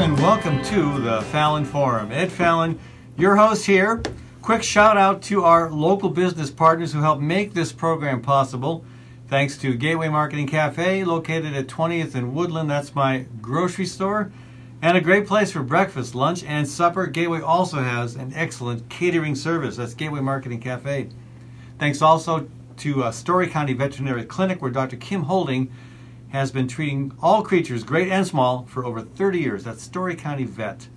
and welcome to the Fallon Forum. Ed Fallon, your host here. Quick shout out to our local business partners who help make this program possible. Thanks to Gateway Marketing Cafe, located at 20th and Woodland. That's my grocery store. And a great place for breakfast, lunch, and supper. Gateway also has an excellent catering service. That's Gateway Marketing Cafe. Thanks also to uh, Story County Veterinary Clinic, where Dr. Kim Holding has been treating all creatures, great and small, for over 30 years. That's Story County Vet.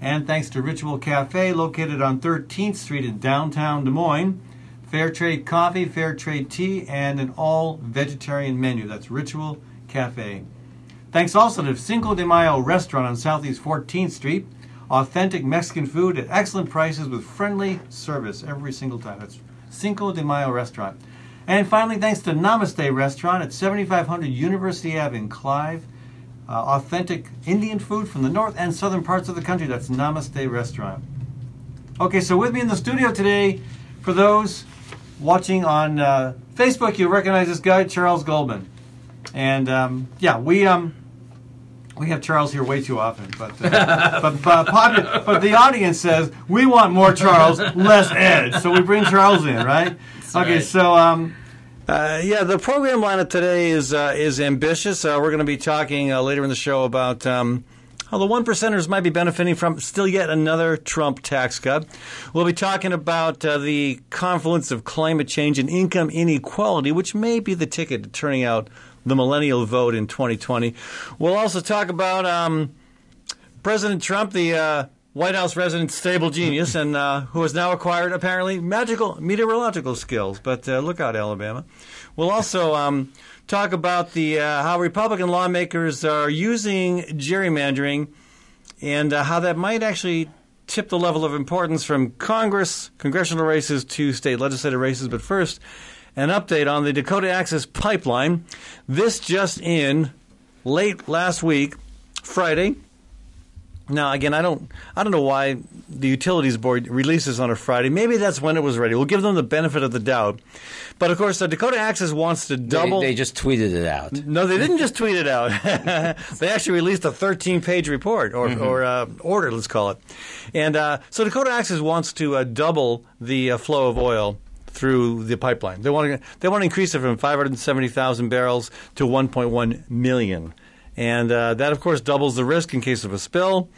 And thanks to Ritual Cafe, located on 13th Street in downtown Des Moines. Fair trade coffee, fair trade tea, and an all vegetarian menu. That's Ritual Cafe. Thanks also to Cinco de Mayo restaurant on Southeast 14th Street. Authentic Mexican food at excellent prices with friendly service every single time. That's Cinco de Mayo restaurant. And finally, thanks to Namaste Restaurant at 7500 University Ave in Clive. Uh, authentic Indian food from the north and southern parts of the country. That's Namaste Restaurant. Okay, so with me in the studio today, for those watching on uh, Facebook, you recognize this guy, Charles Goldman. And um, yeah, we um, we have Charles here way too often, but uh, but popular, but the audience says we want more Charles, less Ed, so we bring Charles in, right? Okay, right. so um, uh, yeah, the program lineup today is uh, is ambitious. Uh, we're going to be talking uh, later in the show about. Um, how the one percenters might be benefiting from still yet another Trump tax cut. We'll be talking about uh, the confluence of climate change and income inequality, which may be the ticket to turning out the millennial vote in 2020. We'll also talk about um, President Trump, the uh, White House resident stable genius, and uh, who has now acquired apparently magical meteorological skills. But uh, look out, Alabama. We'll also um, talk about the uh, how Republican lawmakers are using gerrymandering and uh, how that might actually tip the level of importance from Congress, congressional races to state legislative races. But first, an update on the Dakota Access Pipeline. This just in late last week, Friday. Now, again, I don't, I don't know why the utilities board releases on a Friday. Maybe that's when it was ready. We'll give them the benefit of the doubt. But of course, the Dakota Access wants to double. They, they just tweeted it out. No, they didn't just tweet it out. they actually released a 13-page report or, mm-hmm. or uh, order, let's call it. And uh, so Dakota Access wants to uh, double the uh, flow of oil through the pipeline. They want to they want to increase it from 570,000 barrels to 1.1 million, and uh, that of course doubles the risk in case of a spill.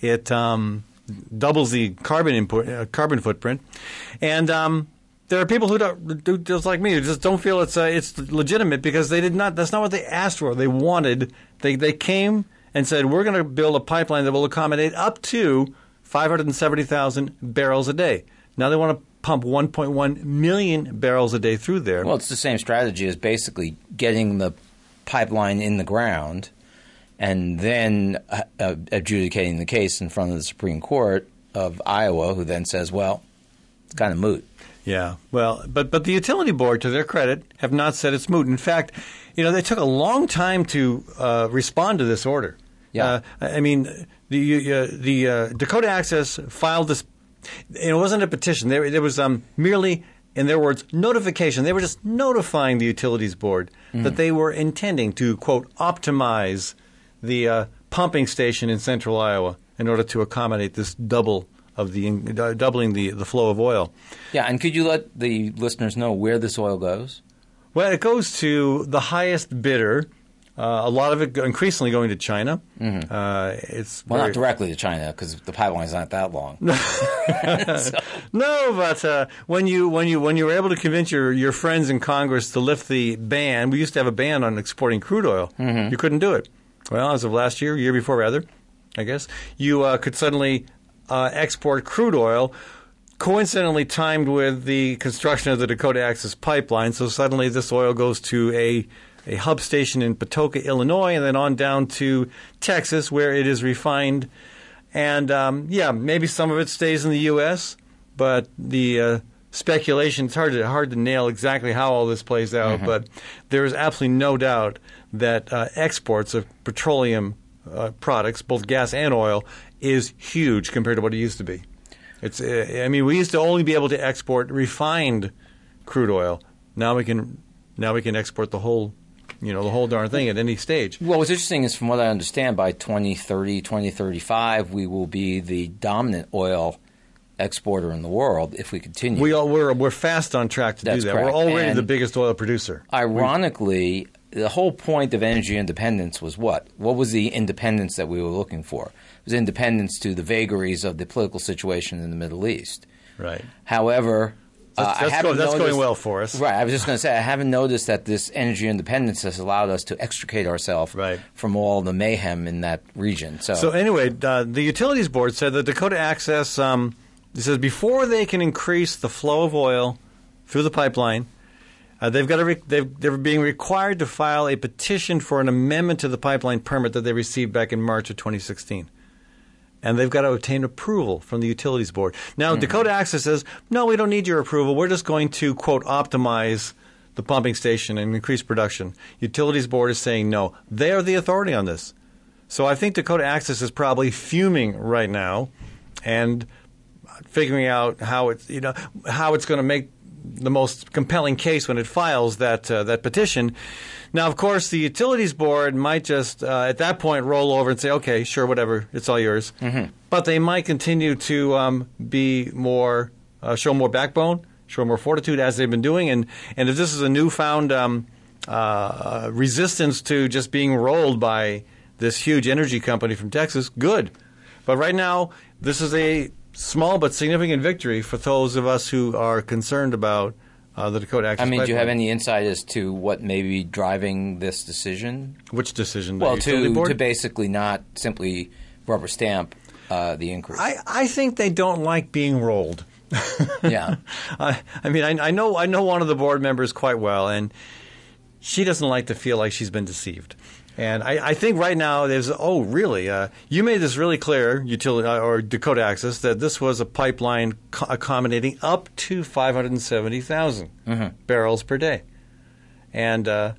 It um, doubles the carbon input uh, carbon footprint, and um, there are people who don't do just like me who just don't feel it's uh, it's legitimate because they did not. That's not what they asked for. They wanted. They they came and said we're going to build a pipeline that will accommodate up to 570,000 barrels a day. Now they want to pump 1.1 million barrels a day through there. Well, it's the same strategy as basically getting the pipeline in the ground and then uh, uh, adjudicating the case in front of the Supreme Court of Iowa, who then says, well, it's kind of moot. Yeah, well, but but the utility board, to their credit, have not said it's moot. In fact, you know, they took a long time to uh, respond to this order. Yeah, uh, I mean, the uh, the uh, Dakota Access filed this it wasn't a petition. There, there was um, merely, in their words, notification. They were just notifying the utilities board mm. that they were intending to, quote, optimize the uh, pumping station in central Iowa in order to accommodate this double of the uh, doubling the, the flow of oil. Yeah, and could you let the listeners know where this oil goes? Well, it goes to the highest bidder uh, a lot of it increasingly going to China. Mm-hmm. Uh, it's well, very... not directly to China because the pipeline's not that long. so. No, but uh, when you when you when you were able to convince your, your friends in Congress to lift the ban, we used to have a ban on exporting crude oil. Mm-hmm. You couldn't do it. Well, as of last year, year before rather, I guess you uh, could suddenly uh, export crude oil coincidentally timed with the construction of the Dakota Access Pipeline. So suddenly this oil goes to a a hub station in Patoka, Illinois, and then on down to Texas, where it is refined. And um, yeah, maybe some of it stays in the U.S., but the uh, speculation it's hard to hard to nail exactly how all this plays out. Mm-hmm. But there is absolutely no doubt that uh, exports of petroleum uh, products, both gas and oil, is huge compared to what it used to be. It's uh, I mean we used to only be able to export refined crude oil. Now we can now we can export the whole you know the whole darn thing at any stage. Well, what's interesting is, from what I understand, by 2030, 2035, we will be the dominant oil exporter in the world if we continue. We all, we're we're fast on track to That's do that. correct. We're already And- the biggest oil producer. Ironically, the whole point of energy independence was what? What was the independence that we were looking for? It was independence to the vagaries of the political situation in the Middle East. Right. However, That's- uh, that's I haven't go- that's going well for us. Right. I was just going to say I haven't noticed that this energy independence has allowed us to extricate ourselves Right. from all the mayhem in that region. So, So anyway, uh, the utilities board said that Dakota Access um, it says before they can increase the flow of oil through the pipeline, uh, they've got to re- they've, they're being required to file a petition for an amendment to the pipeline permit that they received back in March of 2016. And they've got to obtain approval from the utilities board. Now, Dakota Access says, no, we don't need your approval. We're just going to, quote, optimize the pumping station and increase production. Utilities board is saying no. They are the authority on this. So I think Dakota Access is probably fuming right now and figuring out how it's you know how it's going to make the most compelling case when it files that uh, that petition. Now, of course, the utilities board might just uh, at that point roll over and say, "Okay, sure, whatever, it's all yours." But they might continue to um, be more uh, show more backbone, show more fortitude as they've been doing, and and if this is a newfound um, uh, resistance to just being rolled by this huge energy company from Texas, good. But right now, this is a small but significant victory for those of us who are concerned about uh, the Dakota Access. I mean, do you have any insight as to what may be driving this decision? Which decision? Well, to, to basically not simply rubber stamp uh, the increase. I, I think they don't like being rolled. yeah. I, I mean, I, I know I know one of the board members quite well, and she doesn't like to feel like she's been deceived. And I, I think right now there's oh really uh, you made this really clear utility uh, or Dakota Access that this was a pipeline co- accommodating up to 570,000 barrels per day, and, uh,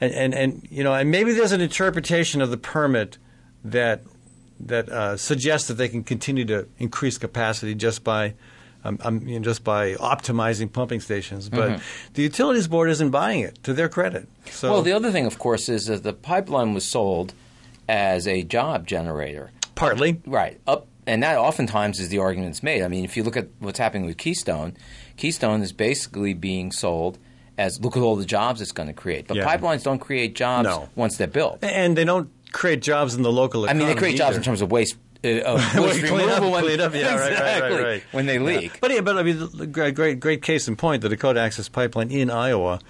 and and and you know and maybe there's an interpretation of the permit that that uh, suggests that they can continue to increase capacity just by um, um, you know, just by optimizing pumping stations. But the utilities board isn't buying it to their credit. So well, the other thing, of course, is that the pipeline was sold as a job generator. partly. Right. Up and that oftentimes is the arguments made. I mean, if you look at what's happening with Keystone, Keystone is basically being sold as look at all the jobs it's going to create. But Yeah. pipelines don't create jobs No. once they're built. And they don't create jobs in the local I mean, they create jobs either. in terms of waste. Uh, waste Clean up, when- clean up, yeah, right, right, exactly, right, right. when they Yeah. leak. But yeah, but I mean, the great, great, great case in point, the Dakota Access Pipeline in Iowa.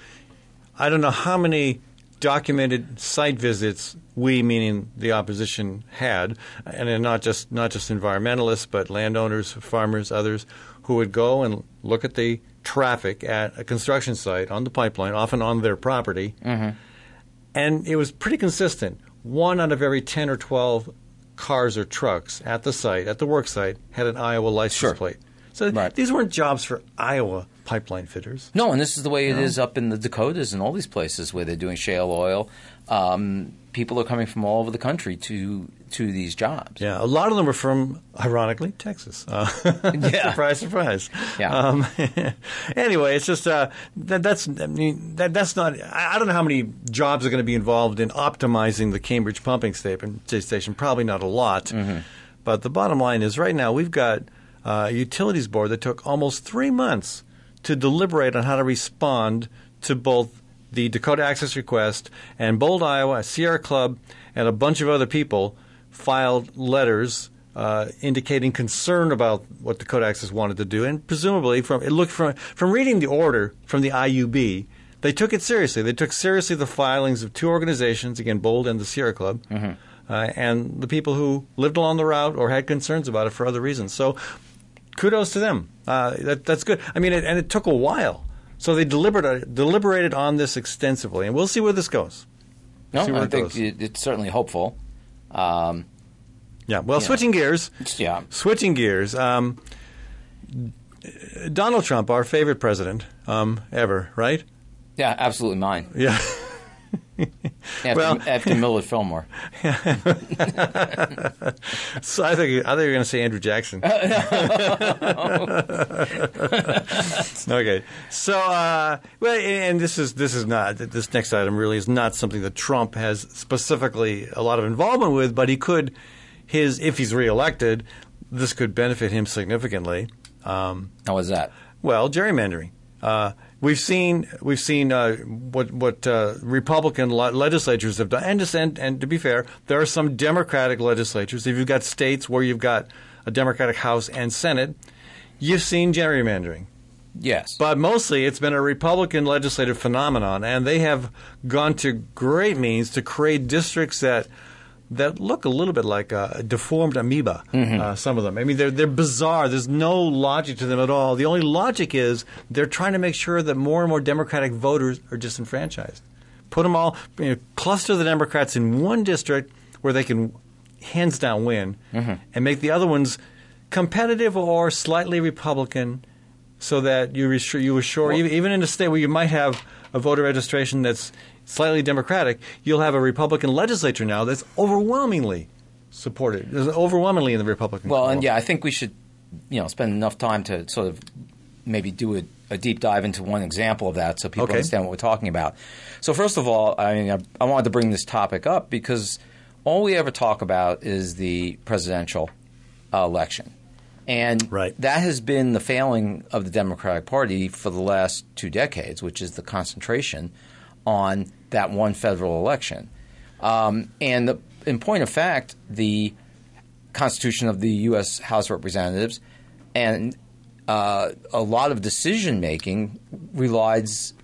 I don't know how many documented site visits we, meaning the opposition, had, and not just not just environmentalists, but landowners, farmers, others, who would go and look at the traffic at a construction site on the pipeline, often on their property, and it was pretty consistent. One out of every ten or twelve cars or trucks at the site, at the work site, had an Iowa license Sure. plate. So Right. these weren't jobs for Iowa pipeline fitters. No, and this is the way it is up in the Dakotas and all these places where they're doing shale oil. Um, people are coming from all over the country to to these jobs. Yeah, a lot of them are from, ironically, Texas. Uh, Yeah. surprise, surprise. Yeah. Um, anyway, it's just uh, that, that's I mean that, that's not. I, I don't know how many jobs are going to be involved in optimizing the Cambridge pumping station. Probably not a lot. Mm-hmm. But the bottom line is, right now we've got uh, a utilities board that took almost three months to deliberate on how to respond to both the Dakota Access request and Bold, Iowa, Sierra Club, and a bunch of other people filed letters uh, indicating concern about what Dakota Access wanted to do, and presumably from it looked from from reading the order from the IUB, they took it seriously. They took seriously the filings of two organizations, again, Bold and the Sierra Club, uh, and the people who lived along the route or had concerns about it for other reasons. So, kudos to them. Uh, that, that's good. I mean, it, and it took a while. So they deliberated, deliberated on this extensively, and we'll see where this goes. No, I think it, it's certainly hopeful. Um, Yeah. Well, switching gears. yeah. Switching gears. Um, Donald Trump, our favorite president um, ever, right? Yeah, absolutely mine. Yeah. After, Well- after Millard Fillmore. So I think I thought you were going to say Andrew Jackson. okay, so uh, well, and this is this is not this next item really is not something that Trump has specifically a lot of involvement with, but he could his if he's reelected, this could benefit him significantly. Um, How was that? well, gerrymandering. Uh, we've seen we've seen uh, what what uh, Republican legislatures have done, and, just, and and to be fair, there are some Democratic legislatures. If you've got states where you've got a Democratic House and Senate, you've seen gerrymandering. Yes. But mostly, it's been a Republican legislative phenomenon, and they have gone to great means to create districts that that look a little bit like a deformed amoeba. Uh, some of them. I mean, they're they're bizarre. There's no logic to them at all. The only logic is they're trying to make sure that more and more Democratic voters are disenfranchised. Put them all, you know, cluster the Democrats in one district where they can hands down win, and make the other ones competitive or slightly Republican so that you assure, you assure even, even in a state where you might have a voter registration that's slightly Democratic, you'll have a Republican legislature now that's overwhelmingly supported, overwhelmingly in the Republican. Well, and yeah, I think we should, you know, spend enough time to sort of maybe do a, a deep dive into one example of that, so people Okay. understand what we're talking about. So, first of all, I mean, I, I wanted to bring this topic up because all we ever talk about is the presidential uh, election, and Right. that has been the failing of the Democratic Party for the last two decades, which is the concentration on that one federal election. Um, and the, in point of fact, the Constitution of the U.S. House of Representatives and uh, a lot of decision making relies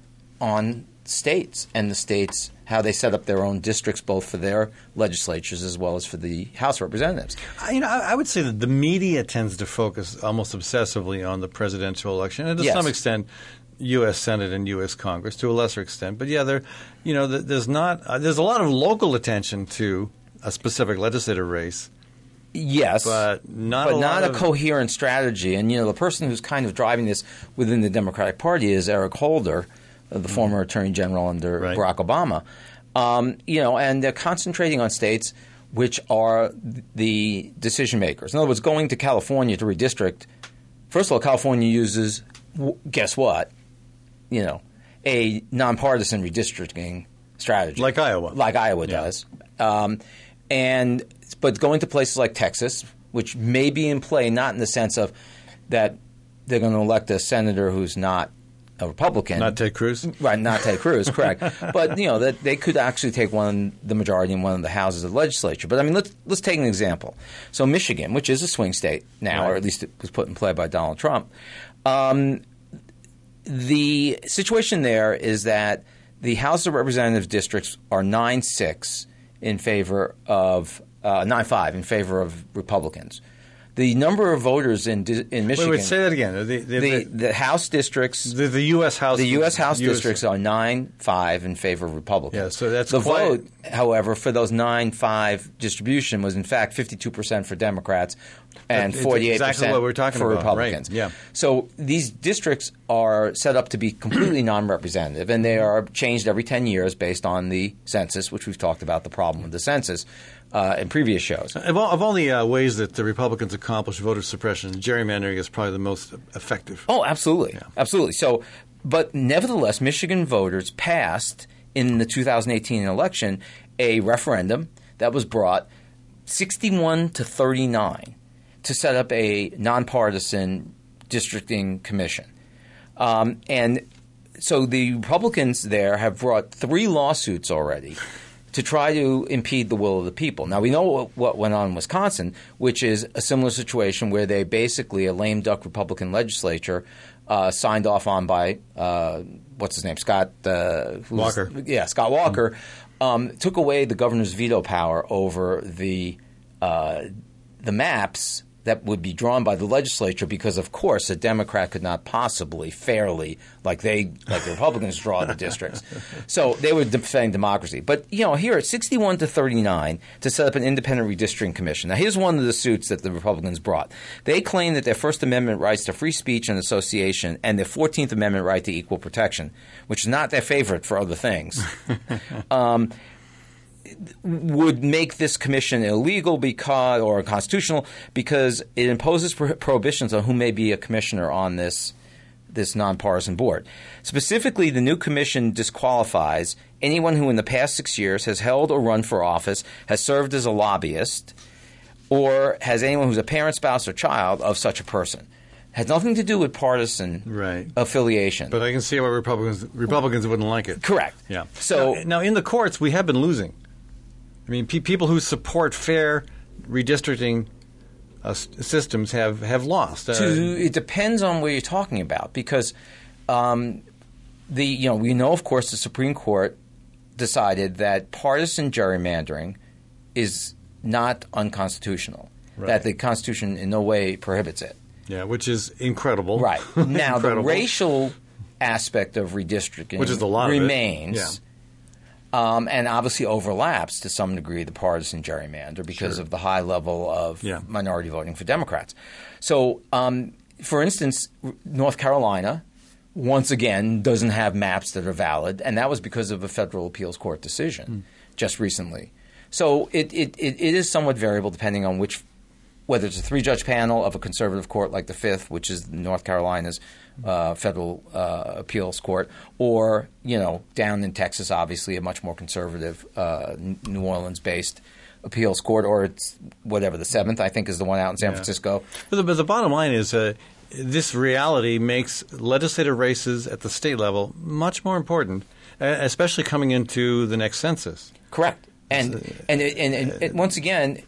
on states and the states how they set up their own districts, both for their legislatures as well as for the House of Representatives. I- you know, I, I would say that the media tends to focus almost obsessively on the presidential election, and to Yes. some extent, U.S. Senate and U.S. Congress to a lesser extent. But yeah, there, you know, there's not uh, there's a lot of local attention to a specific legislative race. Yes, But not but a not a coherent strategy. And you know, the person who's kind of driving this within the Democratic Party is Eric Holder, uh, the former Attorney General under Mm-hmm. Right. Barack Obama. Um, you know, and they're concentrating on states which are the decision makers. In other words, going to California to redistrict. First of all, California uses guess what? You know, a nonpartisan redistricting strategy, Like Iowa. like Iowa Yeah. does. Um, and but going to places like Texas, which may be in play, not in the sense of that they're going to elect a senator who's not a Republican, Not Ted Cruz. right? Not Ted Cruz, correct? But you know that they could actually take one the majority in one of the houses of the legislature. But I mean, let's let's take an example. So Michigan, which is a swing state now, or at least it was put in play by Donald Trump. Um, the situation there is that the House of Representatives districts are 9 6 in favor of, uh, 9 5 in favor of Republicans. The number of voters in, in Wait, Michigan. wait, say that again. The, the, the, the, House districts. the, U.S. House. The U.S. House US districts are 9 5 in favor of Republicans. Yeah, so that's the quite- vote, however, for those 9 5 distribution was in fact 52% for Democrats and 48% exactly what we're talking for about, right, Republicans. yeah. So these districts are set up to be completely non representative, and they are changed every 10 years based on the census, which we've talked about the problem with the census uh, in previous shows. Of all, of all the uh, ways that the Republicans accomplish voter suppression, gerrymandering is probably the most effective. Oh, absolutely, absolutely. So, but nevertheless, Michigan voters passed in the 2018 election a referendum that was brought 61 to 39 to set up a nonpartisan districting commission, um, and so the Republicans there have brought three lawsuits already. To try to impede the will of the people. Now we know what- what went on in Wisconsin, which is a similar situation where they basically a lame duck Republican legislature uh, signed off on by uh, what's his name Scott uh, who's- Walker. Yeah, Scott Walker um, took away the governor's veto power over the uh, the maps that would be drawn by the legislature because, of course, a Democrat could not possibly fairly, like they, like the Republicans, draw the districts. So they were defending democracy. But you know, here at sixty-one to thirty-nine to set up an independent redistricting commission. Now, here's one of the suits that the Republicans brought. They claim that their First Amendment rights to free speech and association and their Fourteenth Amendment right to equal protection, which is not their favorite for other things. um, would make this commission illegal because or unconstitutional because it imposes pro- prohibitions on who may be a commissioner on this this nonpartisan board. Specifically, the new commission disqualifies anyone who in the past 6 years has held or run for office, has served as a lobbyist, or has anyone who's a parent, spouse, or child of such a person. Has nothing to do with partisan Right. affiliation. But I can see why Republicans Republicans wouldn't like it. Correct. Yeah. So now, now in the courts, we have been losing. I mean, pe- people who support fair redistricting uh, systems have have lost. Uh, to, it depends on what you're talking about because um, the you know we know of course the Supreme Court decided that partisan gerrymandering is not unconstitutional. Right. That the Constitution in no way prohibits it. yeah, which is incredible. Right now, the racial aspect of redistricting Which is a lot remains. Yeah. Um, and obviously overlaps to some degree the partisan gerrymander because Sure. of the high level of Yeah. minority voting for Democrats. So, um, for instance, North Carolina, once again, doesn't have maps that are valid, and that was because of a federal appeals court decision Hmm. just recently. So it, it, it is somewhat variable depending on which whether it's a three judge panel of a conservative court like the Fifth, which is North Carolina's uh, federal uh, appeals court, or you know down in Texas, obviously a much more conservative uh, New Orleans based appeals court, or it's whatever the Seventh, I think, is the one out in San Yeah. Francisco. But the, but the bottom line is uh, this reality makes legislative races at the state level much more important, uh, especially coming into the next census. Correct. And and, and, and, and once again,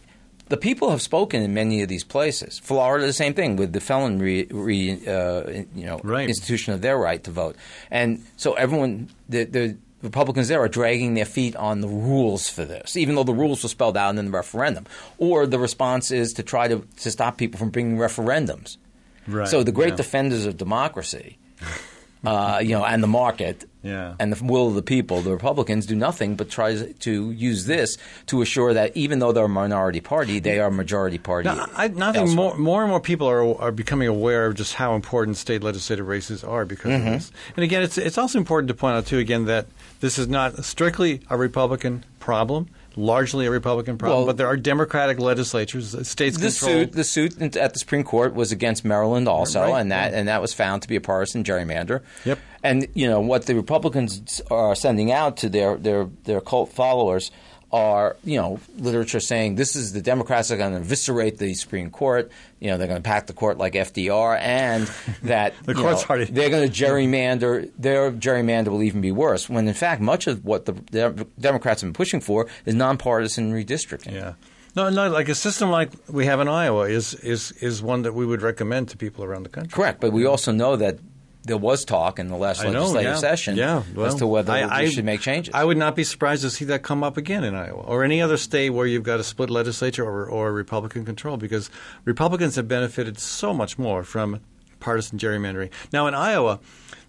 the people have spoken in many of these places. Florida, the same thing with the felon re, re, uh, you know Right. institution of their right to vote. And so everyone, the, the Republicans there are dragging their feet on the rules for this, even though the rules were spelled out in the referendum. Or the response is to try to, to stop people from bringing referendums. Right, So the great yeah. defenders of democracy, uh, you know, and the market, Yeah. and the will of the people, the Republicans do nothing but try to use this to assure that even though they're a minority party, they are a majority party. I, I think more, more and more people are, are becoming aware of just how important state legislative races are because Mm-hmm. of this. And again, it's it's also important to point out too again that this is not strictly a Republican problem, largely a Republican problem, Well- but there are Democratic legislatures, uh, states The suit, the suit at the Supreme Court was against Maryland also, Right, and that yeah. and that was found to be a partisan gerrymander. Yep. And you know what the Republicans are sending out to their their their cult followers are you know literature saying this is the Democrats are going to eviscerate the Supreme Court. You know they're going to pack the court like FDR, and that The court's know, already- they're going to gerrymander. Their gerrymander will even be worse. When in fact much of what the, the Democrats have been pushing for is nonpartisan redistricting. Yeah. No, no, like a system like we have in Iowa is, is, is one that we would recommend to people around the country. Correct, but we also know that there was talk in the last know, legislative yeah. session yeah, well, as to whether I, we should make changes. I would not be surprised to see that come up again in Iowa or any other state where you've got a split legislature or, or Republican control because Republicans have benefited so much more from partisan gerrymandering. Now in Iowa,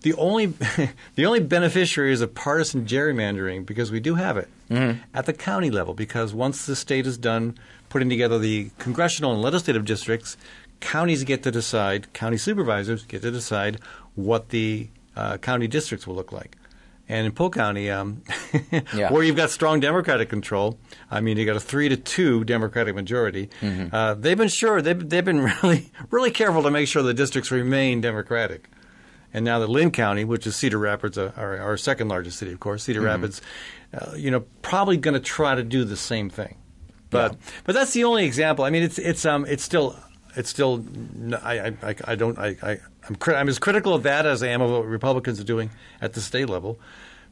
the only the only beneficiaries of partisan gerrymandering because we do have it Mm-hmm. at the county level because once the state is done putting together the congressional and legislative districts, counties get to decide, county supervisors get to decide what the uh, county districts will look like. And in Polk County, um, Yeah. where you've got strong Democratic control, I mean, you got a three to two Democratic majority. Mm-hmm. Uh, they've been sure they've, they've been really really careful to make sure the districts remain Democratic. And now that Linn County, which is Cedar Rapids, uh, our, our second largest city, of course, Cedar Mm-hmm. Rapids, uh, you know, probably going to try to do the same thing. But but that's the only example. I mean, it's it's um it's still it's still I, I, I don't I, I I'm cri- I'm as critical of that as I am of what Republicans are doing at the state level.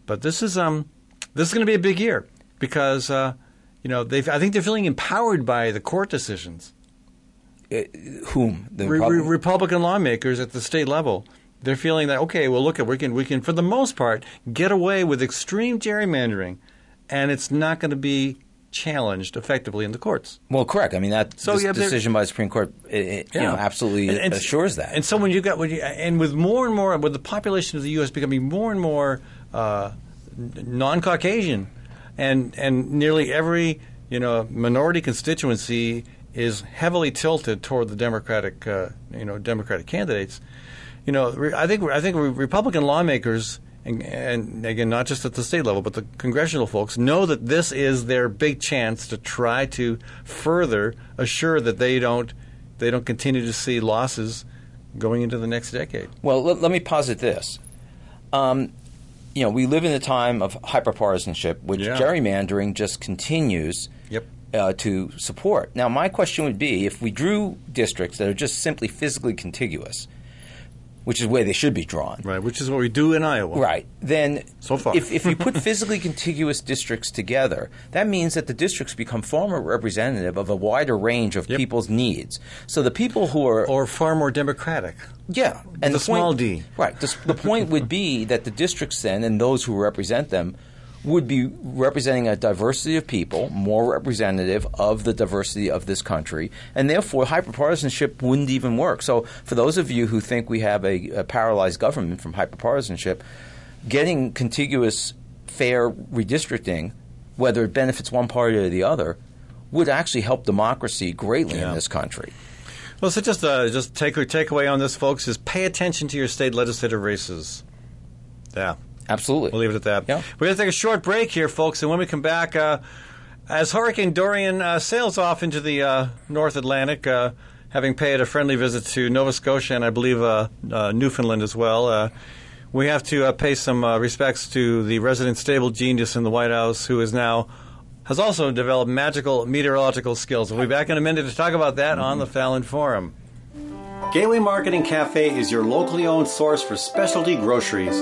But this is um this is going to be a big year because uh, you know they I think they're feeling empowered by the court decisions. Uh, whom the Re- Repub- re- Republican lawmakers at the state level. They're feeling that okay, well, look, at we can we can for the most part get away with extreme gerrymandering, and it's not going to be challenged effectively in the courts. well, correct. I mean that So, this yeah, decision by the Supreme Court, it, it, you know, absolutely And- and- assures that. And so when you got when you, and with more and more with the population of the U.S. becoming more and more uh, non-Caucasian, and and nearly every you know minority constituency is heavily tilted toward the Democratic uh, you know Democratic candidates. You know, I think I think Republican lawmakers and, and again, not just at the state level, but the congressional folks know that this is their big chance to try to further assure that they don't they don't continue to see losses going into the next decade. Well, let, let me posit this. Um, you know, we live in a time of hyperpartisanship, which Yeah. gerrymandering just continues Yep. uh, to support. Now, my question would be if we drew districts that are just simply physically contiguous, which is where they should be drawn. Right, which is what we do in Iowa. Right. Then, So far. if, if you put physically contiguous districts together, that means that the districts become far more representative of a wider range of Yep. people's needs. So the people who are Or far more democratic. yeah, and the the, small point, d. Right. The, the point would be that the districts then and those who represent them would be representing a diversity of people, more representative of the diversity of this country, and therefore hyperpartisanship wouldn't even work. So, for those of you who think we have a, a paralyzed government from hyperpartisanship, getting contiguous, fair redistricting, whether it benefits one party or the other, would actually help democracy greatly Yeah. in this country. Well, so just uh, just take takeaway on this, folks, is pay attention to your state legislative races. Yeah, Absolutely. we'll leave it at that. Yeah. We're going to take a short break here, folks, and when we come back, uh, as Hurricane Dorian uh, sails off into the uh, North Atlantic, uh, having paid a friendly visit to Nova Scotia and I believe uh, uh, Newfoundland as well, uh, we have to uh, pay some uh, respects to the resident stable genius in the White House, who is now has also developed magical meteorological skills. We'll be back in a minute to talk about that on the Fallon Forum. Gateway Marketing Cafe is your locally owned source for specialty groceries.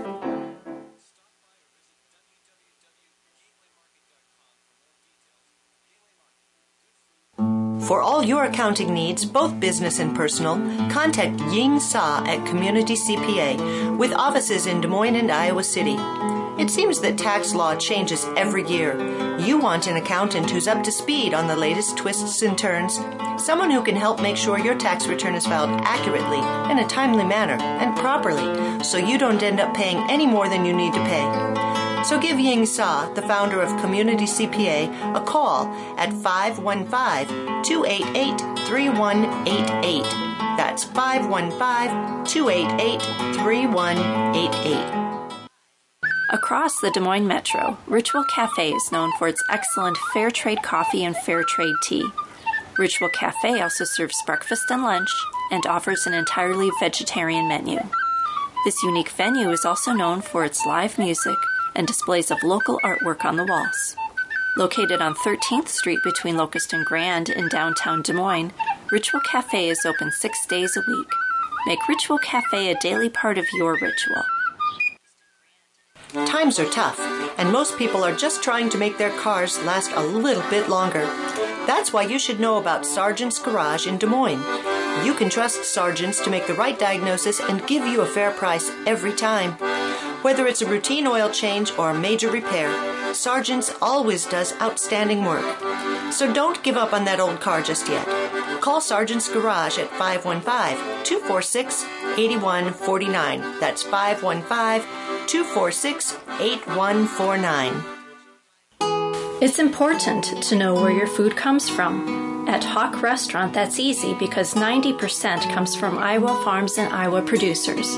For all your accounting needs, both business and personal, contact Ying Sa at Community CPA with offices in Des Moines and Iowa City. It seems that tax law changes every year. You want an accountant who's up to speed on the latest twists and turns, someone who can help make sure your tax return is filed accurately, in a timely manner, and properly, so you don't end up paying any more than you need to pay. So give Ying Sa, the founder of Community CPA, a call at 515 288 3188. That's 515 288 3188. Across the Des Moines Metro, Ritual Cafe is known for its excellent fair trade coffee and fair trade tea. Ritual Cafe also serves breakfast and lunch and offers an entirely vegetarian menu. This unique venue is also known for its live music and displays of local artwork on the walls. Located on 13th Street between Locust and Grand in downtown Des Moines, Ritual Cafe is open six days a week. Make Ritual Cafe a daily part of your ritual. Times are tough, and most people are just trying to make their cars last a little bit longer. That's why you should know about Sargent's Garage in Des Moines. You can trust Sargent's to make the right diagnosis and give you a fair price every time. Whether it's a routine oil change or a major repair, Sargent's always does outstanding work. So don't give up on that old car just yet. Call Sargent's Garage at 515 246 8149. That's 515 246 8149. It's important to know where your food comes from. At HoQ Restaurant, that's easy because 90% comes from Iowa farms and Iowa producers.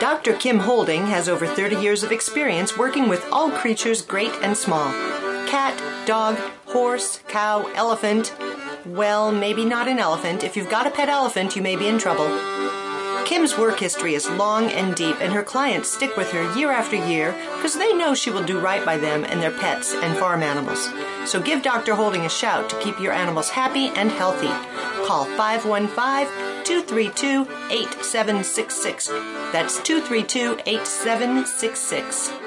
Dr. Kim Holding has over 30 years of experience working with all creatures great and small cat, dog, horse, cow, elephant. Well, maybe not an elephant. If you've got a pet elephant, you may be in trouble. Kim's work history is long and deep, and her clients stick with her year after year because they know she will do right by them and their pets and farm animals. So give Dr. Holding a shout to keep your animals happy and healthy. Call 515 232 8766. That's 232 8766.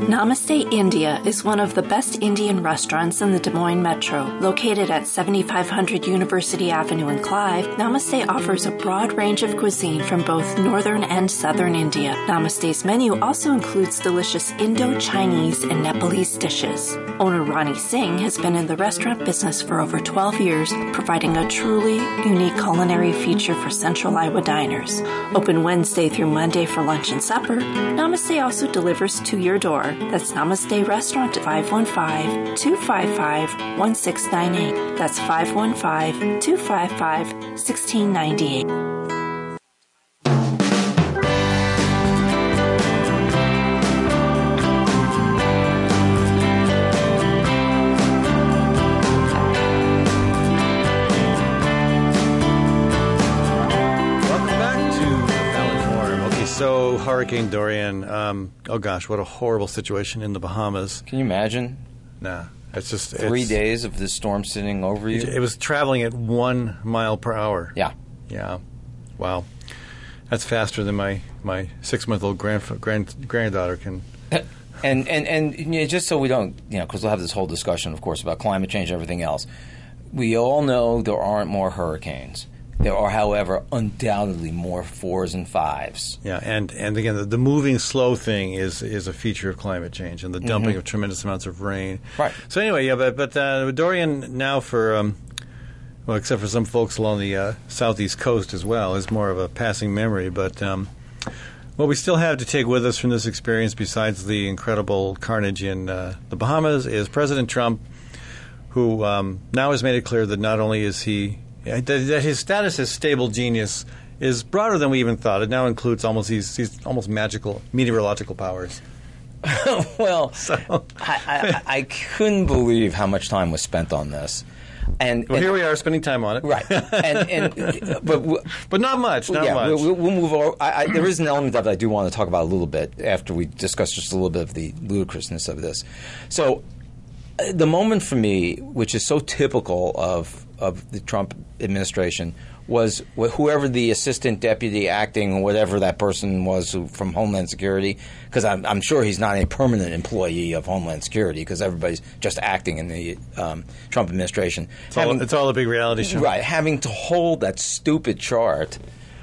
Namaste India is one of the best Indian restaurants in the Des Moines Metro. Located at 7500 University Avenue in Clive, Namaste offers a broad range of cuisine from both northern and southern India. Namaste's menu also includes delicious Indo Chinese and Nepalese dishes. Owner Ronnie Singh has been in the restaurant business for over 12 years, providing a truly unique culinary feature for Central Iowa diners. Open Wednesday through Monday for lunch and supper, Namaste also delivers to your door. That's Namaste Restaurant at 515 255 1698. That's 515 255 1698. Hurricane Dorian. Um, oh gosh, what a horrible situation in the Bahamas. Can you imagine Nah, it's just three it's- days of this storm sitting over you? It was traveling at one mile per hour. yeah. Yeah. Wow. That's faster than my, my six month old grand, grand, granddaughter can. And and and you know, just so we don't, you know, because we'll have this whole discussion, of course, about climate change and everything else. We all know there aren't more hurricanes. There are, however, undoubtedly more fours and fives. Yeah, and, and again, the, the moving slow thing is is a feature of climate change and the dumping of tremendous amounts of rain. Mm-hmm. Right. So anyway, yeah, but but uh, Dorian now for um, well, except for some folks along the uh, southeast coast as well, is more of a passing memory. But um, what we still have to take with us from this experience, besides the incredible carnage in uh, the Bahamas, is President Trump, who um, now has made it clear that not only is he that that his status as stable genius is broader than we even thought. It now includes almost these, these almost magical meteorological powers. well, So- I, I, I couldn't believe how much time was spent on this. And, Well, and- here we are spending time on it, right, and, and but but not much, not yeah, much. We'll, we'll move over. I, I, there is an element of it I do want to talk about a little bit after we discuss just a little bit of the ludicrousness of this. So, uh, the moment for me, which is so typical of of the Trump administration, was whoever the assistant deputy acting whatever that person was who, from Homeland Security, because I'm, I'm sure he's not a permanent employee of Homeland Security because everybody's just acting in the um, Trump administration. it's, all, it's all a big reality show. Right, having to hold that stupid chart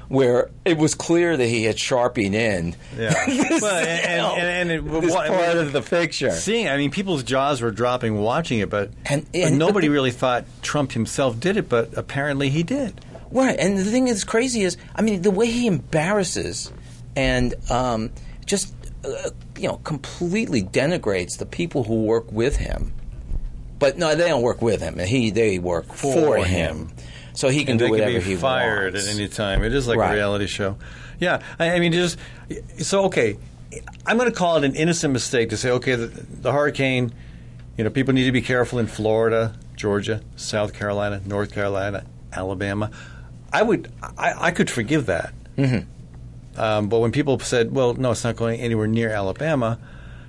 where it was clear that he had sharpied in. Yeah. Well, and- and- and it- this what- part of the picture. Seeing, I mean, people's jaws were dropping watching it, but, And- but nobody really thought Trump himself did it, but apparently he did. Right, and the thing that's crazy is, I mean, the way he embarrasses and um, just, uh, you know, completely denigrates the people who work with him. But no, they don't work with him. He they work for, For him. him. So he can and do they whatever can be he fired wants. at any time. It is like Right. a reality show. Yeah, I, I mean, just so okay. I'm going to call it an innocent mistake to say, okay, the, the hurricane. You know, people need to be careful in Florida, Georgia, South Carolina, North Carolina, Alabama. I would, I, I could forgive that. Mm-hmm. Um, but when people said, well, no, it's not going anywhere near Alabama.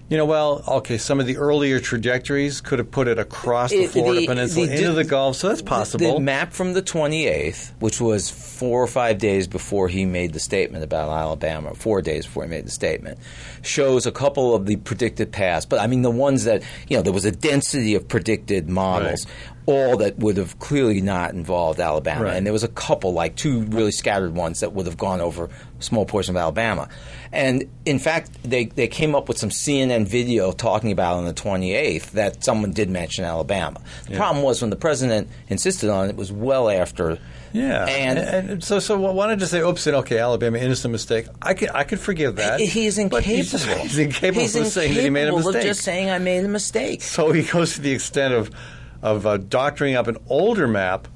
You know, well, okay, some of the earlier trajectories could have put it across the Florida the- Peninsula the- into the the- Gulf, so that's possible. The map from the 28th, which was four or five days before he made the statement about Alabama, four days before he made the statement, shows a couple of the predicted paths. But I mean, the ones that, you know, there was a density of predicted models. All that would have clearly not involved Alabama, Right. and there was a couple, like two really scattered ones that would have gone over a small portion of Alabama. And in fact, they, they came up with some CNN video talking about on the 28th that someone did mention Alabama. The problem was when the president insisted on it, it was well after. Yeah, And, and, so so why not just say, "Oops, and okay, Alabama, innocent mistake." I could I could forgive that. he is But he's, incapable. he's incapable He's of saying that he made a incapable of just saying I made a mistake. so he goes to the extent of of uh, doctoring up an older map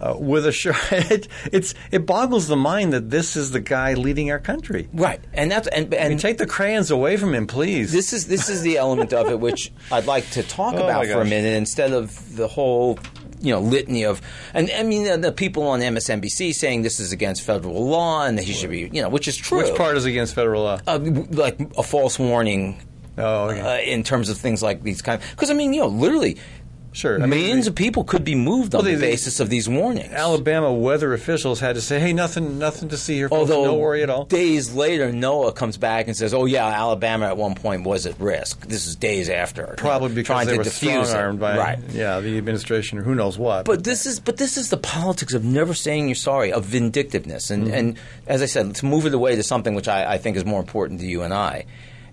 uh, with a shirt. It, it's it boggles the mind that this is the guy leading our country. Right, and that's and, I mean, take the crayons away from him, please. This is this is the element of it which I'd like to talk Oh, about for a minute instead of the whole you know litany of and I mean the, the people on MSNBC saying this is against federal law and that he should be you know which is true. Which part is against federal law? Uh, like a false warning oh, okay. uh, in terms of things like these kind. Because I mean, you know, literally, sure. I mean, millions of people could be moved on Well, the they- they- basis of these warnings. Alabama weather officials had to say, "Hey, nothing, nothing to see here. Folks. Although no worry at all." days later, NOAA comes back and says, "Oh yeah, Alabama at one point was at risk." This is days after, Probably because trying they to were armed it. by right. yeah the administration or who knows what. But this is but this is the politics of never saying you're sorry, of vindictiveness, and Mm-hmm. and as I said, to move it away to something which I, I think is more important to you and I,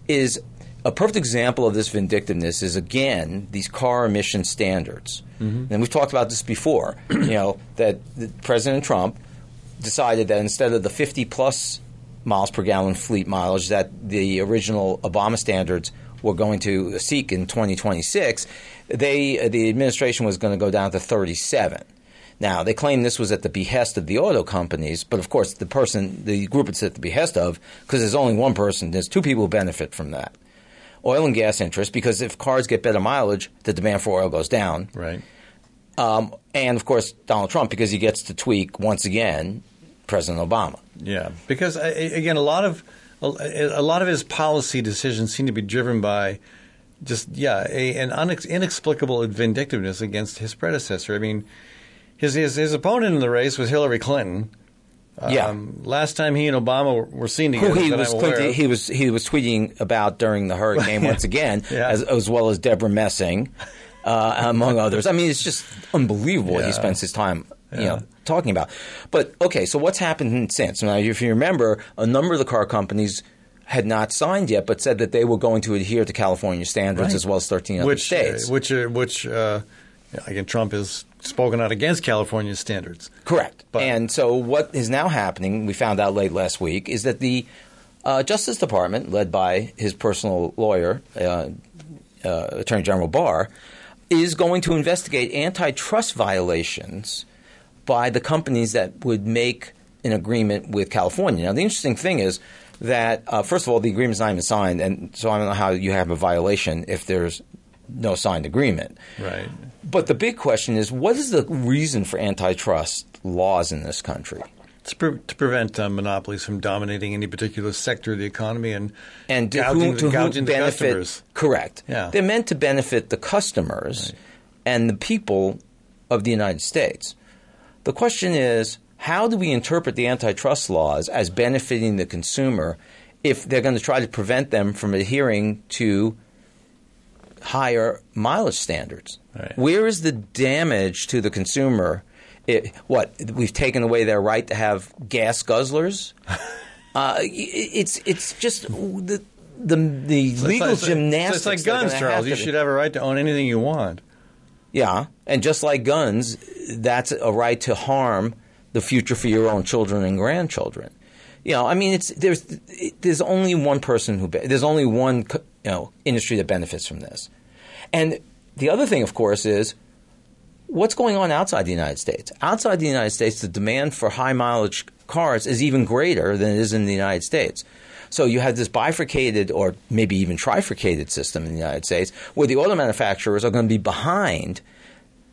is a perfect example of this vindictiveness is again these car emission standards, Mm-hmm. and we've talked about this before. you know that President Trump decided that instead of the 50 plus miles per gallon fleet mileage that the original Obama standards were going to seek in 2026, they the administration was going to go down to 37. Now they claim this was at the behest of the auto companies, but of course the person, the group it's at the behest of, because there's only one person, there's two people who benefit from that. Oil and gas interests, because if cars get better mileage, the demand for oil goes down. right. Um, and of course Donald Trump, because he gets to tweak once again President Obama. Yeah, because again, a lot of a, a lot of his policy decisions seem to be driven by just yeah a, an unex, inexplicable vindictiveness against his predecessor. I mean, his his, his opponent in the race was Hillary Clinton. Yeah. Um, last time he and Obama were, were seen who together, he was tweeting, he was he was tweeting about during the hurricane once again, Yeah. as, as well as Debra Messing, uh, among others. I mean, it's just unbelievable what he spends his time, you know, talking about. But okay, so what's happened since? Now, if you remember, a number of the car companies had not signed yet, but said that they were going to adhere to California standards Right. as well as thirteen other which states. Uh, which uh, which uh, again Trump has spoken out against California standards. Correct. But- and so what is now happening, we found out late last week, is that the uh, Justice Department, led by his personal lawyer, uh, uh, Attorney General Barr, is going to investigate antitrust violations by the companies that would make an agreement with California. Now, the interesting thing is that, uh, first of all, the agreement's not even signed, and so I don't know how you have a violation if there's no signed agreement. Right. But the big question is what is the reason for antitrust laws in this country? To, pre- to prevent uh, monopolies from dominating any particular sector of the economy and And to gouging, whom, to whom gouging the benefit? customers. Correct. Yeah. They're meant to benefit the customers and the people of the United States. The question is how do we interpret the antitrust laws as benefiting the consumer if they're going to try to prevent them from adhering to higher mileage standards? Right. Where is the damage to the consumer? It, what we've taken away their right to have gas guzzlers. uh, it- it's it's just the the, the It's legal like- gymnastics. It's like guns, Charles. You should have a right to own anything you want. yeah, and just like guns, that's a right to harm the future for your own children and grandchildren. You know, I mean, it's there's there's only one person who there's only one you know industry that benefits from this, and the other thing, of course, is what's going on outside the United States. Outside the United States, the demand for high mileage cars is even greater than it is in the United States. So you have this bifurcated or maybe even trifurcated system in the United States where the auto manufacturers are going to be behind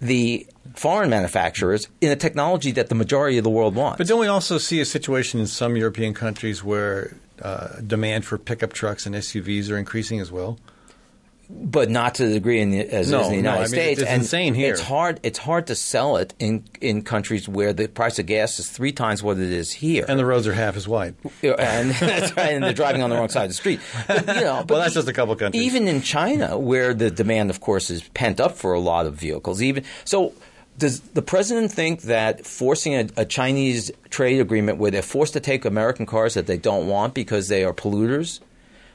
the foreign manufacturers in a technology that the majority of the world wants. But don't we also see a situation in some European countries where uh, demand for pickup trucks and SUVs are increasing as well? But not to the degree in the, as No, it is in the no, United I mean, States. it's and insane here. It's hard. It's hard to sell it in in countries where the price of gas is three times what it is here. And the roads are half as wide. And and they're driving on the wrong side of the street. But, you know, but that's just a couple countries. Even in China, where the demand, of course, is pent up for a lot of vehicles. Even so, does the president think that forcing a, a Chinese trade agreement where they're forced to take American cars that they don't want because they are polluters?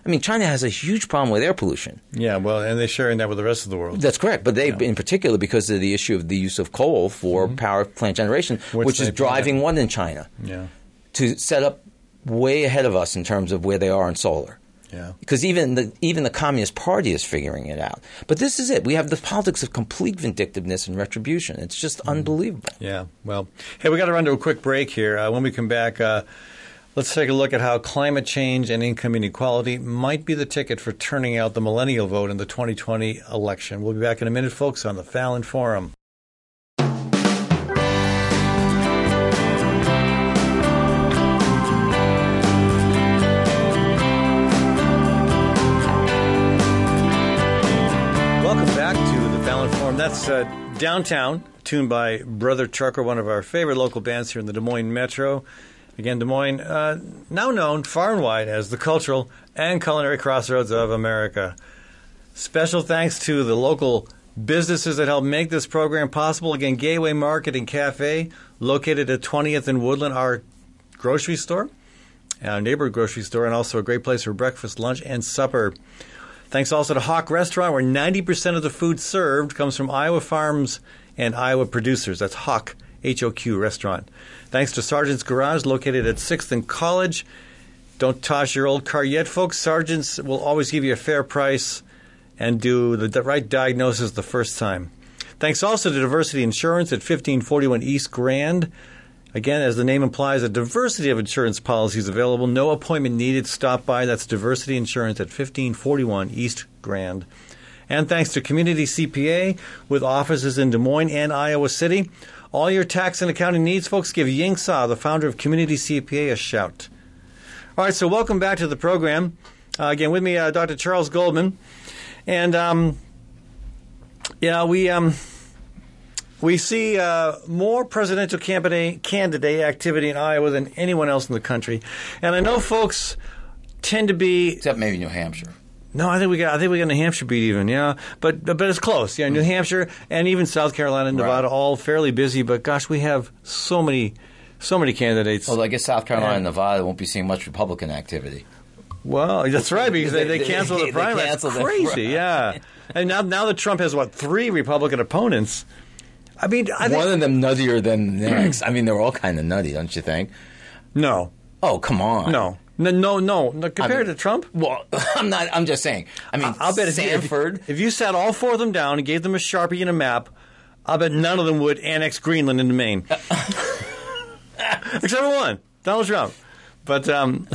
I mean, China has a huge problem with air pollution. Yeah, well, and they're sharing that with the rest of the world. That's correct, but they, in particular, because of the issue of the use of coal for power plant generation, Mm-hmm. Which which, is driving one in China Yeah, to set up way ahead of us in terms of where they are in solar. yeah. Because even the even the Communist Party is figuring it out. But this is it. We have the politics of complete vindictiveness and retribution. It's just Mm-hmm. unbelievable. Yeah. Well, hey, we got to run to a quick break here. Uh, when we come back, uh, Let's take a look at how climate change and income inequality might be the ticket for turning out the millennial vote in the 2020 election. We'll be back in a minute, folks, on the Fallon Forum. Welcome back to the Fallon Forum. That's uh, Downtown, tuned by Brother Trucker, one of our favorite local bands here in the Des Moines Metro. Again, Des Moines, uh, now known far and wide as the cultural and culinary crossroads of America. Special thanks to the local businesses that help make this program possible. Again, Gateway Market and Cafe, located at 20th and Woodland, our grocery store, our neighborhood grocery store, and also a great place for breakfast, lunch, and supper. Thanks also to HoQ Restaurant, where 90% of the food served comes from Iowa farms and Iowa producers. That's HoQ, H O Q Restaurant. Thanks to Sergeant's Garage, located at 6th and College. Don't toss your old car yet, folks. Sergeants will always give you a fair price and do the right diagnosis the first time. Thanks also to Diversity Insurance at 1541 East Grand. Again, as the name implies, a diversity of insurance policies available. No appointment needed. Stop by. That's Diversity Insurance at 1541 East Grand. And thanks to Community CPA with offices in Des Moines and Iowa City. All your tax and accounting needs, folks, give Ying Sa, the founder of Community CPA, a shout. All right, so welcome back to the program. Uh, again, with me, uh, Dr. Charles Goldman. And, um, yeah, we. Um, we see uh, more presidential candidate, candidate activity in Iowa than anyone else in the country, and I know folks tend to be. Except maybe New Hampshire. No, I think we got. I think we got New Hampshire beat even. Yeah, but but it's close. Yeah, New mm. Hampshire and even South Carolina and Nevada Right. all fairly busy. But gosh, we have so many, so many candidates. Although I guess South Carolina and Yeah. Nevada won't be seeing much Republican activity. Well, that's right because they, they They- canceled the primary. That's crazy, yeah. And now now that Trump has what three Republican opponents. I mean, I think One of them nuttier than the next. I mean, they're all kind of nutty, don't you think? no, Oh, come on. no, no, no, no. no compared mean- to Trump. Well, I'm not. I'm just saying. I mean, I'll bet if you- Sanford. If, if you sat all four of them down and gave them a sharpie and a map, I'll bet none of them would annex Greenland into Maine, except for one, Donald Trump. But um,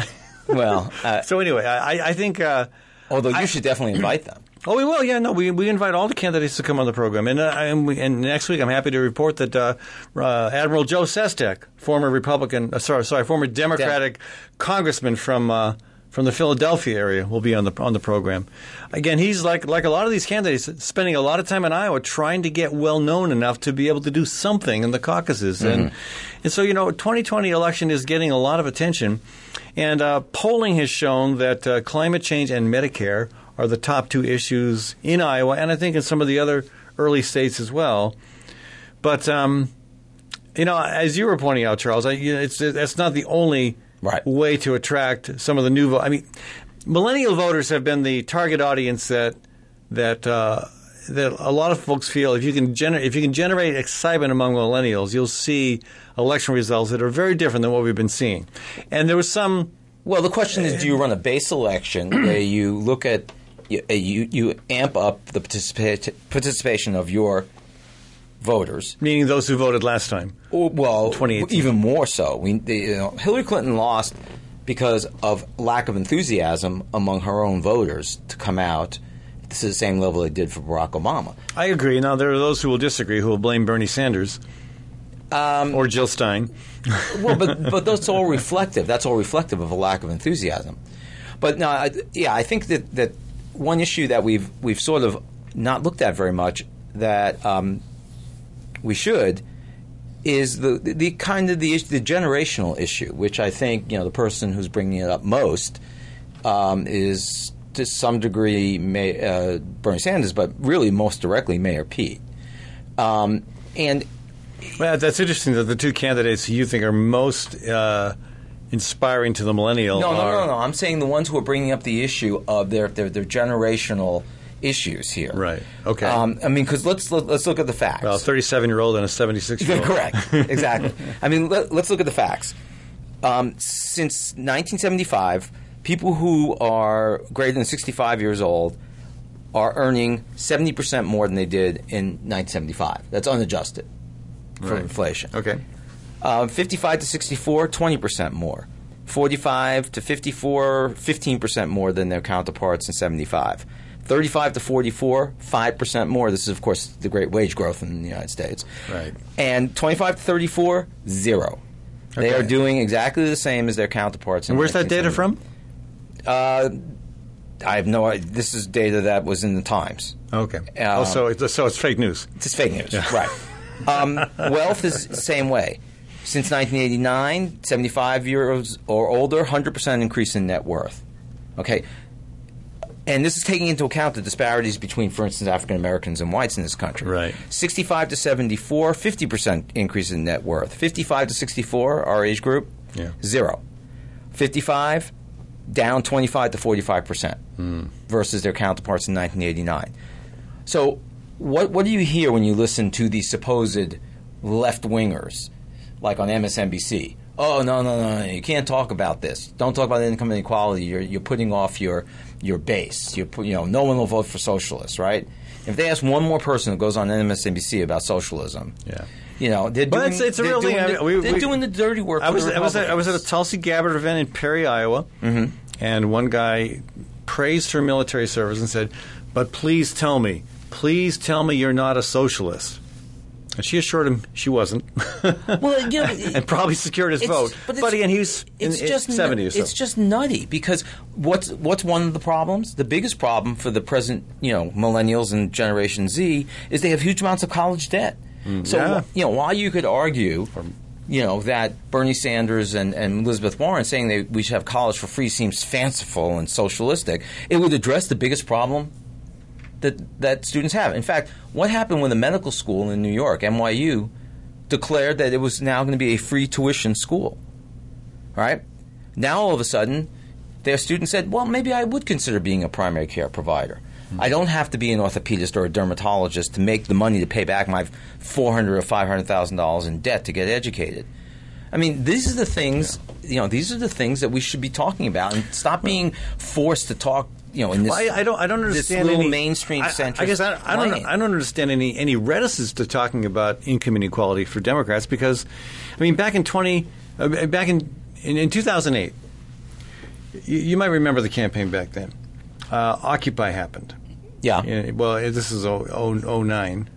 well, uh, so anyway, I, I think. Uh, although you should definitely invite them. Oh, we will. Yeah, no, we we invite all the candidates to come on the program, and uh, and, we, and next week I'm happy to report that uh, uh, Admiral Joe Sestak, former Republican, uh, sorry, sorry, former Democratic congressman from. Uh, from the Philadelphia area will be on the on the program. Again, he's like like a lot of these candidates, spending a lot of time in Iowa trying to get well known enough to be able to do something in the caucuses, and and so you know, 2020 election is getting a lot of attention, and uh, polling has shown that uh, climate change and Medicare are the top two issues in Iowa, and I think in some of the other early states as well. But um, you know, as you were pointing out, Charles, I, you know, it's that's not the only Right. way to attract some of the new. Vo- I mean, millennial voters have been the target audience that that. Uh, that a lot of folks feel if you can gener- if you can generate excitement among millennials, you'll see election results that are very different than what we've been seeing. And there was some Well, the question is, do you run a base election where you look at you you, you amp up the participa- participation of your voters? meaning those who voted last time. Well, 2018. even more so. We, the, you know, Hillary Clinton lost because of lack of enthusiasm among her own voters to come out This is the same level they did for Barack Obama. I agree. Now there are those who will disagree, who will blame Bernie Sanders Um, or Jill Stein. well, but but that's all reflective. That's all reflective of a lack of enthusiasm. But no, I, yeah, I think that, that one issue that we've we've sort of not looked at very much that um, we should is the, the kind of the the generational issue, which I think you know the person who's bringing it up most um, is to some degree May, uh, Bernie Sanders, but really most directly Mayor Pete. Um, and Well, that's interesting that the two candidates you think are most uh, inspiring to the millennial No, no, no, no. I'm saying the ones who are bringing up the issue of their their, their generational issues here. Right. Okay. Um, I mean, because let's let, let's look at the facts. well, a 37 year old and a 76 year old. correct. exactly. I mean, let, let's look at the facts. Um, since 1975, people who are greater than 65 years old are earning 70% more than they did in 1975. That's unadjusted for Right. inflation. Okay. Uh, 55 to 64, 20% more. 45 to 54, 15% more than their counterparts in 75. 35 to 44, 5% more. This is, of course, the great wage growth in the United States. Right. And 25 to 34, zero. They are doing exactly the same as their counterparts. in And where's that data from? Uh, I have no. idea. This is data that was in the Times. Okay. Uh, oh, so it's, so it's fake news. It's fake news, right? Um, wealth is the same way. Since 1989, 75 years or older, 100% increase in net worth. Okay. And this is taking into account the disparities between, for instance, African Americans and whites in this country. Right. 65 to 74, 50% increase in net worth. 55 to 64, our age group, Yeah. zero. 55, down 25 to 45% hmm. versus their counterparts in 1989. So, what, what do you hear when you listen to these supposed left wingers, like on MSNBC? Oh, no, no, no, no, you can't talk about this. Don't talk about income inequality. You're, you're putting off your, your base. You're, put- you know, no one will vote for socialists, right? If they ask one more person who goes on MSNBC about socialism, Yeah. you know, they're But doing, it's- it's a they're real thing. doing I the- mean, we- they're we- doing the dirty work. I for was, the I was, at, I was at a. Tulsi Gabbard event in Perry, Iowa, Mm-hmm. and one guy praised her military service and said, "But please tell me, please tell me you're not a socialist." And she assured him she wasn't, Well, you know, and probably secured his vote. but But, again, he was in, it's in just seventy or so. It's just nutty because what's what's one of the problems? The biggest problem for the present, you know, millennials and Generation Z is they have huge amounts of college debt. so Mm, yeah. you know, while you could argue. You know that Bernie Sanders and, and Elizabeth Warren saying that we should have college for free seems fanciful and socialistic. It would address the biggest problem that that students have. In fact, what happened when the medical school in New York, NYU, declared that it was now going to be a free tuition school? Right? Now all of a sudden, their students said, "Well, maybe I would consider being a primary care provider. I don't have to be an orthopedist or a dermatologist to make the money to pay back my four hundred or five hundred thousand dollars in debt to get educated." I mean, these are the things. You know, these are the things that we should be talking about, and stop being forced to talk. You know, in this. Well, I, I don't. I don't understand little any mainstream I- centrist. I, guess I, I don't. I don't understand any any reticence to talking about income inequality for Democrats because, I mean, back in twenty, uh, back in in, in two thousand eight, you, you might remember the campaign back then. Uh, Occupy happened. Yeah. Well, this is oh, oh, oh 09.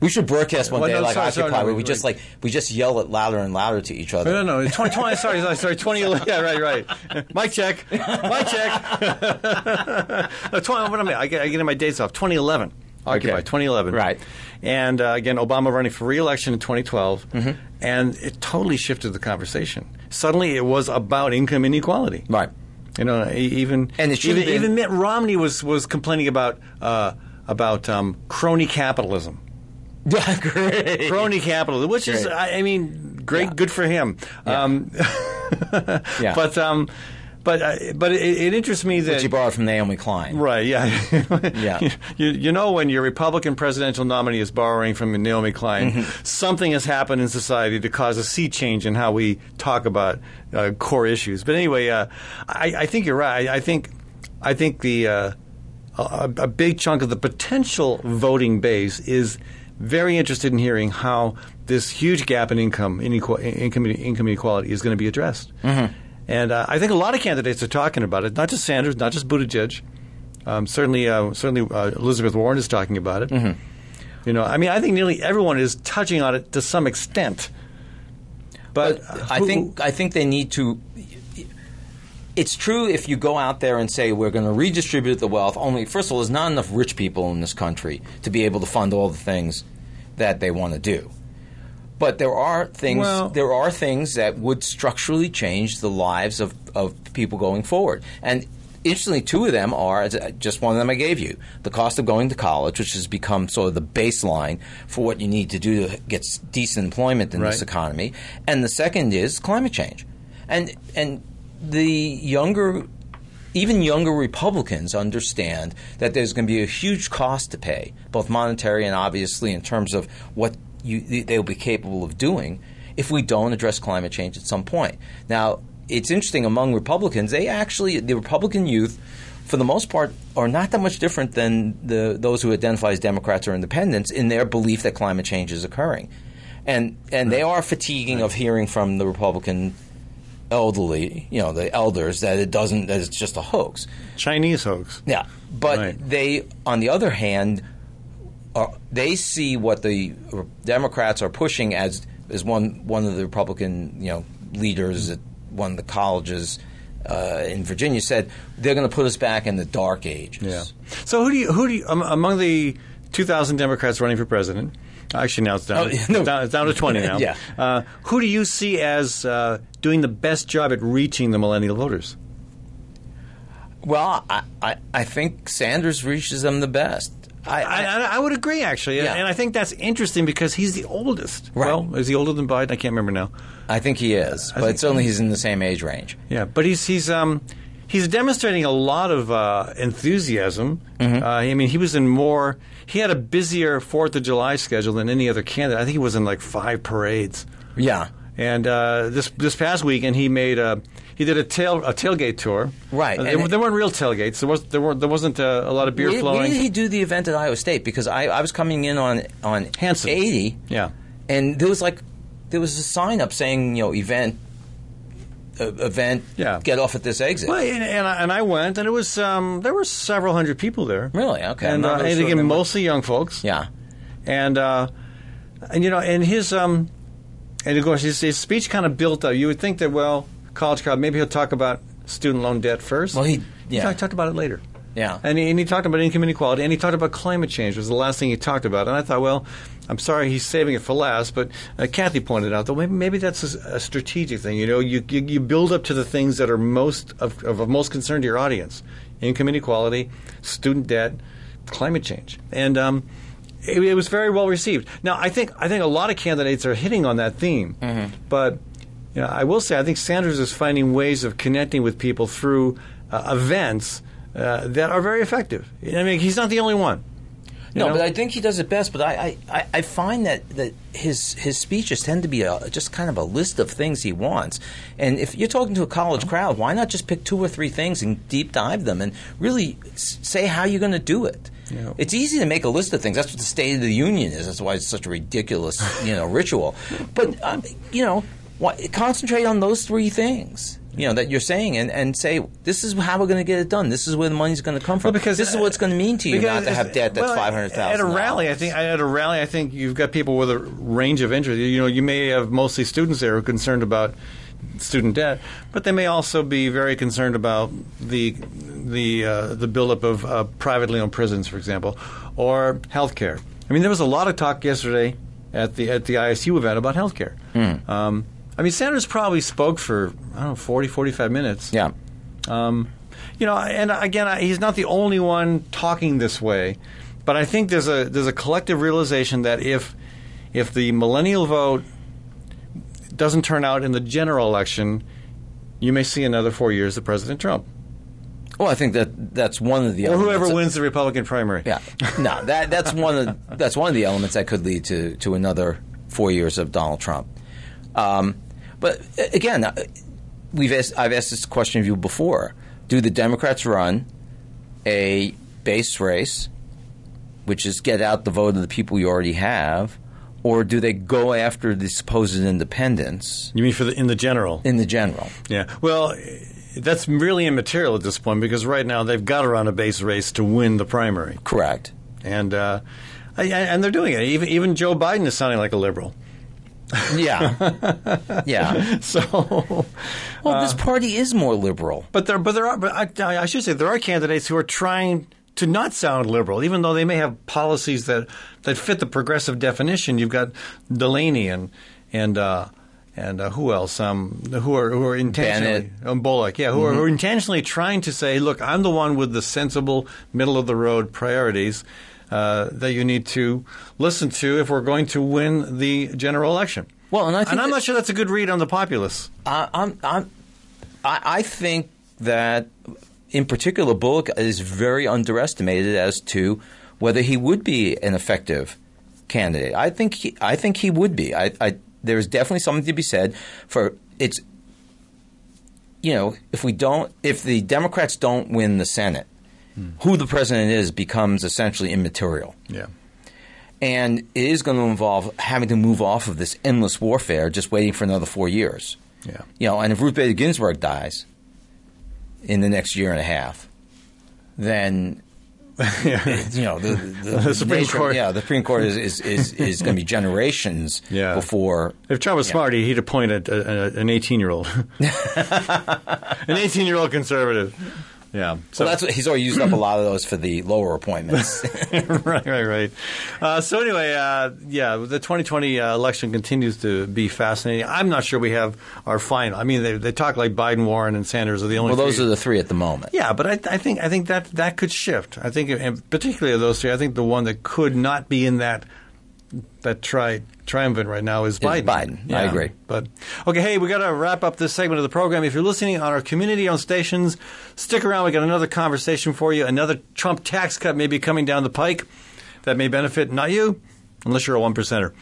We should broadcast one Well, day no, like sorry, Occupy, sorry, no, where we wait, just like we just yell it louder and louder to each other. No, no, no. 20, 20, sorry, sorry, sorry. 20, yeah, right, right. My check. My check. no, 20, what am I? I get, I get my dates off. 2011. Occupy, Okay. 2011. Right. And uh, again, Obama running for re-election in 2012, Mm-hmm. and it totally shifted the conversation. Suddenly, it was about income inequality. Right. You know, even And even, even Mitt Romney was was complaining about uh, about um, crony capitalism. Yeah, great. crony capitalism, which is, I, I mean, great, Yeah. good for him. Yeah. Um, Yeah. But um, but uh, but it, it interests me that Which you borrowed from Naomi Klein. right, yeah, Yeah. You, you know, when your Republican presidential nominee is borrowing from Naomi Klein, Mm-hmm. something has happened in society to cause a sea change in how we talk about uh, core issues. But anyway, uh, I, I think you're right. I, I think I think the uh, a, a big chunk of the potential voting base is very interested in hearing how this huge gap in income income, income inequality is going to be addressed. And uh, I think a lot of candidates are talking about it. Not just Sanders, not just Buttigieg. Um, certainly, uh, certainly uh, Elizabeth Warren is talking about it. You know, I mean, I think nearly everyone is touching on it to some extent. But, But I who- think I think they need to. It's true if you go out there and say we're going to redistribute the wealth. Only first of all, there's not enough rich people in this country to be able to fund all the things that they want to do. But there are things. Well- there are things that would structurally change the lives of, of people going forward. And interestingly, two of them are just one of them I gave you: the cost of going to college, which has become sort of the baseline for what you need to do to get decent employment in this economy, and the second is climate change, and and the younger. Even younger Republicans understand that there's going to be a huge cost to pay, both monetary and obviously in terms of what you, they'll be capable of doing if we don't address climate change at some point. Now, it's interesting among Republicans, they actually, the Republican youth, for the most part, are not that much different than the, those who identify as Democrats or independents in their belief that climate change is occurring. And, and they are fatiguing of hearing from the Republican elderly, you know, the elders, that it doesn't, that it's just a hoax. Chinese hoax. Yeah, but Right. they, on the other hand, are, they see what the Democrats are pushing as as one one of the Republican you know leaders at one of the colleges uh, in Virginia said they're going to put us back in the dark ages. Yeah. So who do you who do you um, among the 2,000 Democrats running for president? Actually, now it's down. Oh, yeah, no. it's, down it's down to 20 now. Yeah. Uh, who do you see as uh, doing the best job at reaching the millennial voters? Well, I, I, I think Sanders reaches them the best. I, I, I, I would agree, actually, Yeah. and I think that's interesting because he's the oldest. Right. Well, is he older than Biden? I can't remember now. I think he is, but think- certainly he's in the same age range. Yeah, but he's he's um he's demonstrating a lot of uh, enthusiasm. Mm-hmm. Uh, I mean, he was in more. He had a busier Fourth of July schedule than any other candidate. I think he was in like five parades. Yeah. And uh, this this past weekend, he made a he did a tail a tailgate tour. Right, Uh, and- there, there weren't real tailgates. There was there were there wasn't uh, a lot of beer Where, flowing. where did he do the event at Iowa State? Because I, I was coming in on on Hanson. 80, yeah. and there was like there was a sign up saying you know event event Yeah. get off at this exit. Well, and, and, I, and I went, and it was um, there were several hundred people there. Really? Okay. And, uh, and sure again, mostly young folks. Yeah. and uh, and you know, and his um, and of course his, his speech kind of built up. You would think that well, college crowd, maybe he'll talk about student loan debt first. Well, he- he yeah. talked, talked about it later. Yeah. And he, and he talked about income inequality, and he talked about climate change. Was the last thing he talked about, and I thought, well, I'm sorry he's saving it for last, but uh, Kathy pointed out that maybe, maybe that's a, a strategic thing. You know, you, you you build up to the things that are most of, of, of most concern to your audience: income inequality, student debt, climate change, and. Um, it, it was very well received. Now, I think I think a lot of candidates are hitting on that theme, but you know, I will say I think Sanders is finding ways of connecting with people through uh, events uh, that are very effective. I mean, he's not the only one. you No, know? but I think he does it best. But I, I, I- find that, that his his speeches tend to be a, just kind of a list of things he wants. And if you're talking to a college crowd, why not just pick two or three things and deep dive them and really say how you're going to do it? Yeah. It's easy to make a list of things. That's what the State of the Union is. That's why it's such a ridiculous, you know, ritual. But uh, you know, why, concentrate on those three things. You know that you're saying, and, and say this is how we're going to get it done. This is where the money's going to come from. Well, because this is what it's going to mean to you not to have debt that's well, five hundred thousand. At a rally, I think at a rally, I think you've got people with a range of interest. You know, you may have mostly students there who are concerned about student debt, but they may also be very concerned about the the uh, the buildup of uh, privately owned prisons, for example, or health care. I mean, there was a lot of talk yesterday at the at the ISU event about health care. Hmm. Um, I mean, Sanders probably spoke for I don't know 40, 45 minutes. Yeah. Um, you know, and again, he's not the only one talking this way, but I think there's a there's a collective realization that if if the millennial vote doesn't turn out in the general election, you may see another four years of President Trump Well, I think that that's one of the or elements whoever wins the Republican primary. Yeah, no, that that's one of that's one of the elements that could lead to to another four years of Donald Trump. Um, but again, uh, we've asked, I've asked this question of you before: Do the Democrats run a base race, which is get out the vote of the people you already have, or do they go after the supposed independents You mean for the in the general? in the general? Yeah. Well, that's really immaterial at this point because right now they've got to run a base race to win the primary. Correct. and uh, and they're doing it. Even even Joe Biden is sounding like a liberal. Yeah, yeah. So, Well, this party is more liberal. but there but there are but I, I should say there are candidates who are trying to not sound liberal, even though they may have policies that that fit the progressive definition. You've got Delaney and and. Uh, and uh, who else? Um, who are who are intentionally um, Bullock? Yeah, who, are, who are intentionally trying to say, "Look, I'm the one with the sensible, middle of the road priorities uh, that you need to listen to if we're going to win the general election." Well, and I think and I'm that- not sure that's a good read on the populace. I, I'm, I'm, I, I think that, in particular, Bullock is very underestimated as to whether he would be an effective candidate. I think he, I think he would be. I, I, there's definitely something to be said for it's. You know, if we don't, if the Democrats don't win the Senate, who the president is becomes essentially immaterial Yeah. and it is going to involve having to move off of this endless warfare, just waiting for another four years. Yeah. You know, and if Ruth Bader Ginsburg dies in the next year and a half, then you know, the, the, The Supreme nature- Court. Yeah, the Supreme Court is is, is, is going to be generations Yeah. before. If Trump was smart, he'd appoint a, a, an 18 year old. an 18 year old conservative. Yeah. So that's what, he's already used up a lot of those for the lower appointments. right, right, right. Uh, so anyway, uh, yeah, the 2020 uh, election continues to be fascinating. I'm not sure we have our final. I mean, they, they talk like Biden, Warren, and Sanders are the only. well, those three. are the three at the moment. Yeah, but I, I think I think that that could shift. I think, and particularly of those three, I think the one that could not be in that that tri- triumvirate right now is Biden. Biden. I agree. But okay, hey, we got to wrap up this segment of the program. If you're listening on our community-owned stations, stick around. We got another conversation for you. Another Trump tax cut may be coming down the pike that may benefit not you, unless you're a one percenter.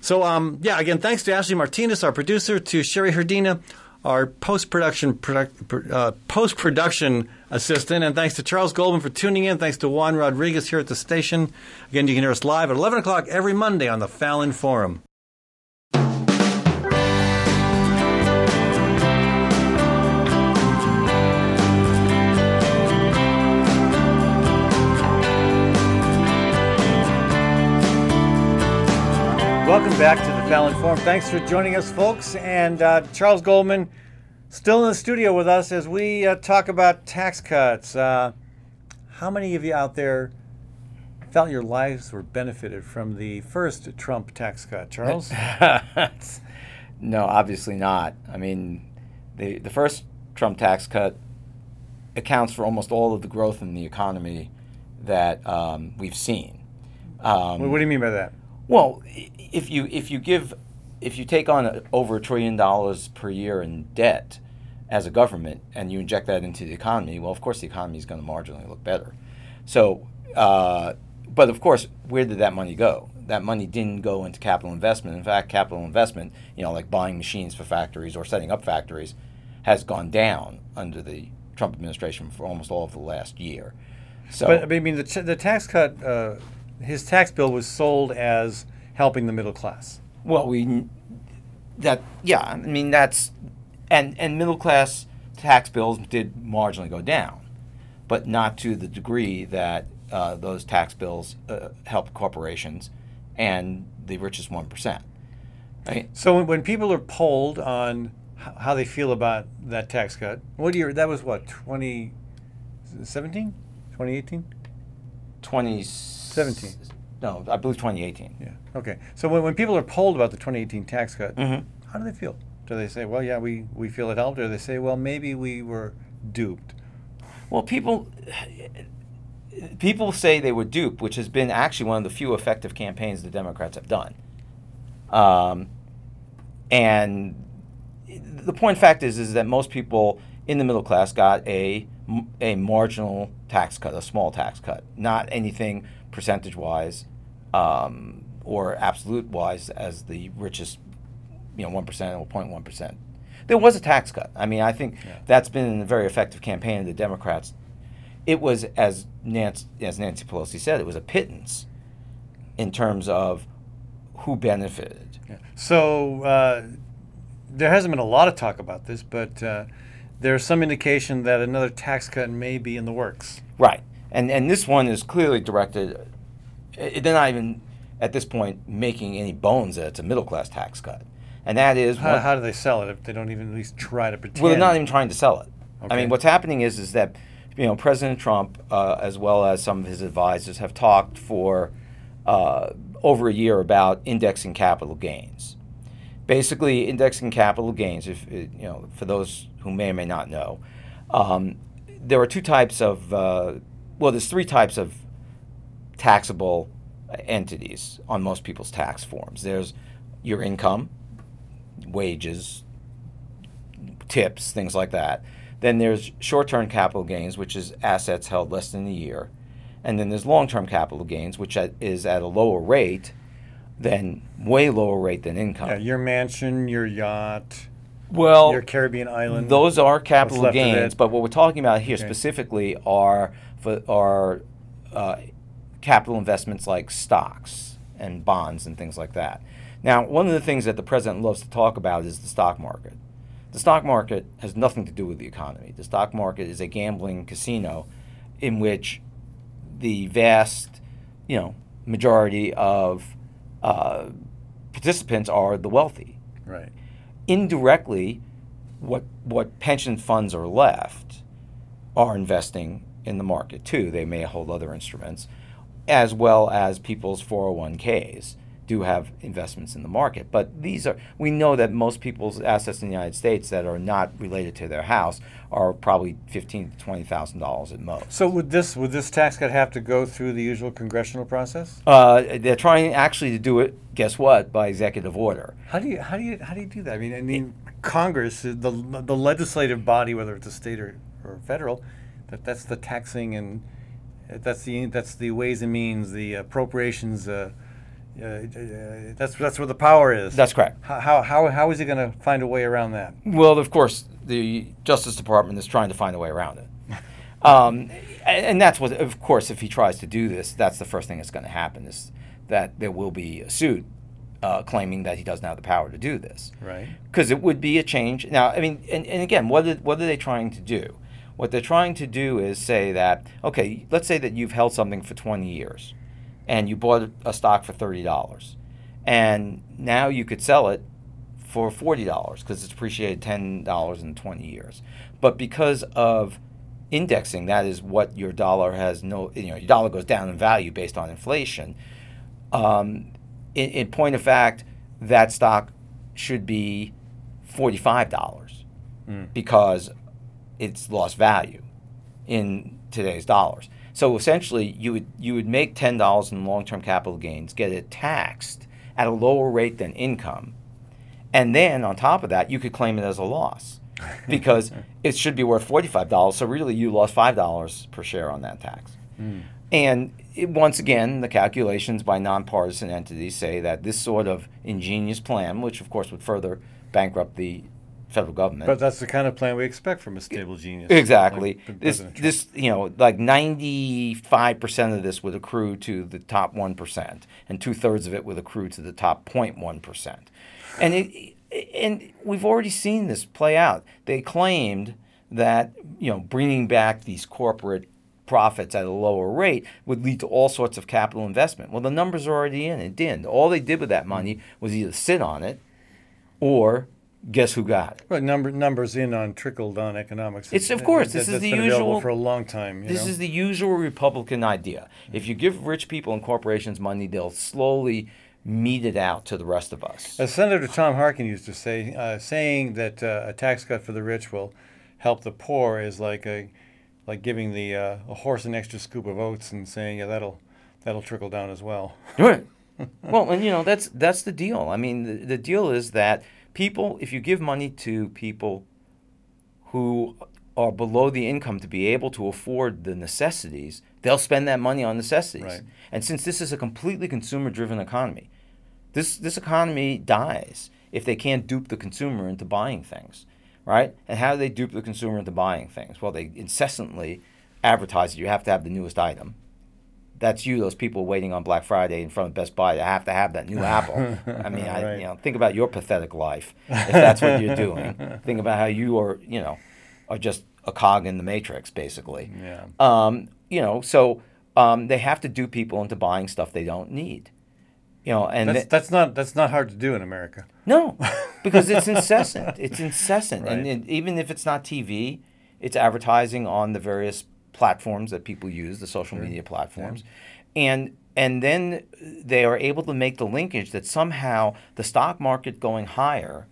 So, um, yeah, again, thanks to Ashley Martinez, our producer, to Sherry Herdina, our post-production product, uh, post-production assistant, and thanks to Charles Goldman for tuning in. Thanks to Juan Rodriguez here at the station. Again, you can hear us live at 11 o'clock every Monday on the Fallon Forum. Welcome back to the Fallon Forum. Thanks for joining us, folks. And uh, Charles Goldman, still in the studio with us as we uh, talk about tax cuts. Uh, how many of you out there felt your lives were benefited from the first Trump tax cut? Charles? No, obviously not. I mean, the the first Trump tax cut accounts for almost all of the growth in the economy that um, we've seen. Um, what do you mean by that? Well, if you if you give if you take on over a trillion dollars per year in debt as a government and you inject that into the economy, well, of course the economy is going to marginally look better. So, uh, but of course, where did that money go? That money didn't go into capital investment. In fact, capital investment, you know, like buying machines for factories or setting up factories, has gone down under the Trump administration for almost all of the last year. So, But I mean, the, the tax cut, uh, his tax bill was sold as helping the middle class. Well, we that yeah, I mean that's and and middle class tax bills did marginally go down, but not to the degree that uh, those tax bills uh, help corporations and the richest one percent. Right? So when, when people are polled on how they feel about that tax cut, what year? That was what 2017, 2018, Twenty 17. No, I believe twenty eighteen. Yeah. Okay. So when, when people are polled about the 2018 tax cut, Mhm. how do they feel? Do they say, "Well, yeah, we, we feel it helped," or do they say, "Well, maybe we were duped"? Well, people people say they were duped, which has been actually one of the few effective campaigns the Democrats have done. Um, and the point fact is is that most people in the middle class got a a marginal tax cut, a small tax cut, not anything percentage wise um, or absolute wise as the richest, you know, one percent or 0.1 percent. There was a tax cut. I mean, I think that's been a very effective campaign of the Democrats. It was as Nancy, as Nancy Pelosi said, it was a pittance in terms of who benefited. So uh, there hasn't been a lot of talk about this, but uh, there's some indication that another tax cut may be in the works. Right. And and this one is clearly directed. They're not even at this point making any bones that it's a middle class tax cut, and that is How, one- how do they sell it if they don't even at least try to pretend? well, they're not even trying to sell it. I mean, what's happening is is that you know President Trump, uh, as well as some of his advisors, have talked for uh, over a year about indexing capital gains. Basically, indexing capital gains. If uh, you know, for those who may or may not know, um, there are two types of uh, well, there's three types of taxable entities on most people's tax forms. There's your income, wages, tips, things like that. Then there's short-term capital gains, which is assets held less than a year, and then there's long-term capital gains, which is at a lower rate than way lower rate than income. Yeah, your mansion, your yacht, well, your Caribbean island. those are capital gains, but what we're talking about here Okay. specifically are for, are uh, capital investments like stocks and bonds and things like that. Now, one of the things that the president loves to talk about is the stock market. The stock market has nothing to do with the economy. The stock market is a gambling casino in which the vast, you know, majority of uh, participants are the wealthy. Right. Indirectly, what what pension funds are left are investing in the market too. They may hold other instruments, as well as people's 401ks do have investments in the market. But these are we know that most people's assets in the United States that are not related to their house are probably fifteen to twenty thousand dollars at most. So would this would this tax cut have to go through the usual congressional process? Uh, they're trying actually to do it. Guess what? By executive order. How do you how do you how do you do that? I mean, I mean, Congress, the the legislative body, whether it's a state or, or federal, that that's the taxing and uh, that's the that's the ways and means, the appropriations. Uh, uh, uh, that's that's where the power is. That's correct. How how how is he going to find a way around that? Well, of course, the Justice Department is trying to find a way around it. Um, and, and that's what, of course, if he tries to do this, that's the first thing that's going to happen is that there will be a suit uh, claiming that he doesn't have the power to do this. Right. Because it would be a change. Now, I mean, and, and again, what are, what are they trying to do? What they're trying to do is say that, okay, let's say that you've held something for 20 years and you bought a stock for $30 and now you could sell it for $40 because it's appreciated $10 in 20 years. But because of indexing, that is what your dollar has no, you know, your dollar goes down in value based on inflation. Um, in, in point of fact, that stock should be $45 Mm. because it's lost value in today's dollars. So essentially, you would you would make ten dollars in long-term capital gains, get it taxed at a lower rate than income, and then on top of that, you could claim it as a loss because it should be worth forty-five dollars. So really, you lost five dollars per share on that tax. Hmm. And it, once again, the calculations by nonpartisan entities say that this sort of ingenious plan, which of course would further bankrupt the federal government, But that's the kind of plan we expect from a stable genius. Exactly. like this, this, you know, like ninety-five percent of this would accrue to the top one percent, and two-thirds of it would accrue to the top 0.1 percent. And it, and we've already seen this play out. They claimed that you know bringing back these corporate profits at a lower rate would lead to all sorts of capital investment. Well, the numbers are already in. It didn't. All they did with that money was either sit on it, or guess who got it. But number numbers in on trickle down economics. It's- of course, that- this is that's the usual- for a long time. This know? is the usual Republican idea. If you give rich people and corporations money, they'll slowly mete it out to the rest of us. As Senator Tom Harkin used to say, uh, saying that uh, a tax cut for the rich will help the poor is like a like giving the uh, a horse an extra scoop of oats and saying, yeah, that'll that'll trickle down as well. Right. well, and you know that's that's the deal. I mean, the, the deal is that people, if you give money to people who are below the income to be able to afford the necessities, they'll spend that money on necessities. Right. And since this is a completely consumer-driven economy, this this economy dies if they can't dupe the consumer into buying things, right? And how do they dupe the consumer into buying things? Well, they incessantly advertise that you have to have the newest item that's you, those people waiting on Black Friday in front of Best Buy to have to have that new Apple. I mean, I, Right. you know, think about your pathetic life if that's what you're doing. think about how you are, you know, are just a cog in the matrix, basically. Yeah. Um, you know, so um, they have to do people into buying stuff they don't need. You know, and That's th- that's not that's not hard to do in America. no, because it's incessant. It's incessant, and it, even if it's not TV, it's advertising on the various platforms that people use, the social media platforms, and and then they are able to make the linkage that somehow the stock market going higher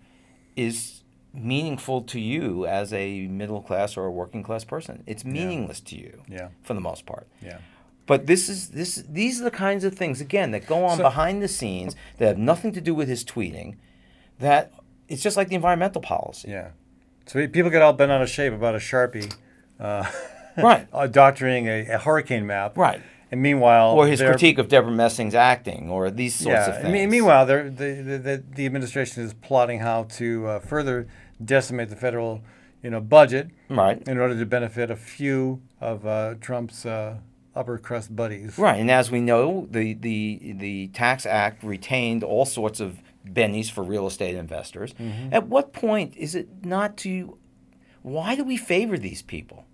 is meaningful to you as a middle class or a working class person. It's meaningless to you, Yeah. for the most part. Yeah. But this is this these are the kinds of things again that go on So- behind the scenes that have nothing to do with his tweeting. That it's just like the environmental policy. Yeah. So people get all bent out of shape about a sharpie, uh, Right. uh, doctoring a, a hurricane map. Right. And meanwhile, Or his critique of Debra Messing's acting or these sorts yeah. of things. mean, meanwhile, the, the the the administration is plotting how to uh, further decimate the federal, you know, budget Right. in order to benefit a few of uh, Trump's uh, upper crust buddies. Right, and as we know, the, the the Tax Act retained all sorts of bennies for real estate investors. Mm-hmm. At what point is it not to? Why do we favor these people?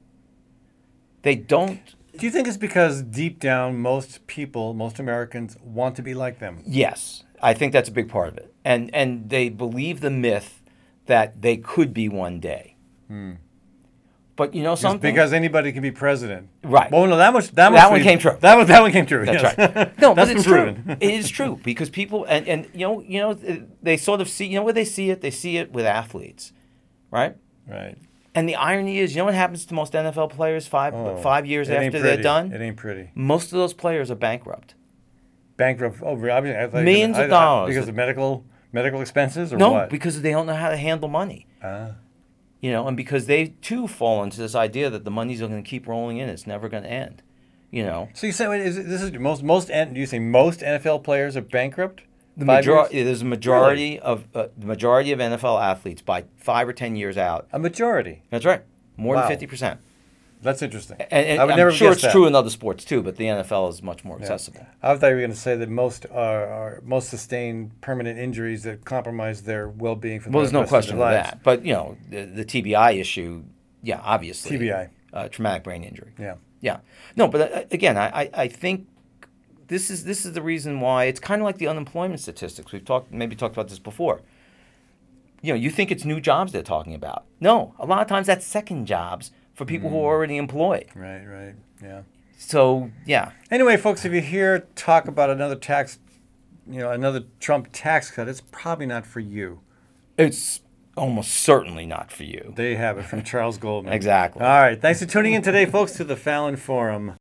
They don't Do you think it's because deep down, most people, most Americans want to be like them? Yes, I think that's a big part of it, and and they believe the myth that they could be one day. Hmm. But you know Just something? because anybody can be president, Right. Well, no, that much that, That one came true. That one, that one came true. That's yes. right. No, That's but it's true. it is true because people and, and you know you know they sort of see you know where they see it. They see it with athletes, right? Right. And the irony is, you know what happens to most NFL players five Oh, five years after they're done? It ain't pretty. Most of those players are bankrupt. Bankrupt over obviously, I Millions of I- I- dollars. because of medical medical expenses or No, what? because they don't know how to handle money. Ah. You know, and because they too fall into this idea that the money's going to keep rolling in, it's never going to end. You know, So you say wait, is this is most most do you say most NFL players are bankrupt? The majority there's a majority of uh, the majority of NFL athletes by five or ten years out. A majority. That's right, more Wow. than fifty percent. That's interesting. And, and I would I'm never sure it's that. true in other sports too, but the NFL is much more Yeah. accessible. I thought you were going to say that most are, are most sustain permanent injuries that compromise their well-being for the Well, there's no question of of that. But you know, the, the TBI issue, yeah, obviously TBI. uh, traumatic brain injury. Yeah. Yeah. No, but uh, again, I, I think this is this is the reason why it's kind of like the unemployment statistics. We've talked maybe talked about this before. You know, you think it's new jobs they're talking about. No, a lot of times that's second jobs for people who are mm. already employed. Right. Right. Yeah. So yeah, Anyway, folks, if you hear talk about another tax, you know, another Trump tax cut, it's probably not for you. it's almost certainly not for you. There you have it from Charles Goldman. Exactly. All right. Thanks for tuning in today, folks, to the Fallon Forum.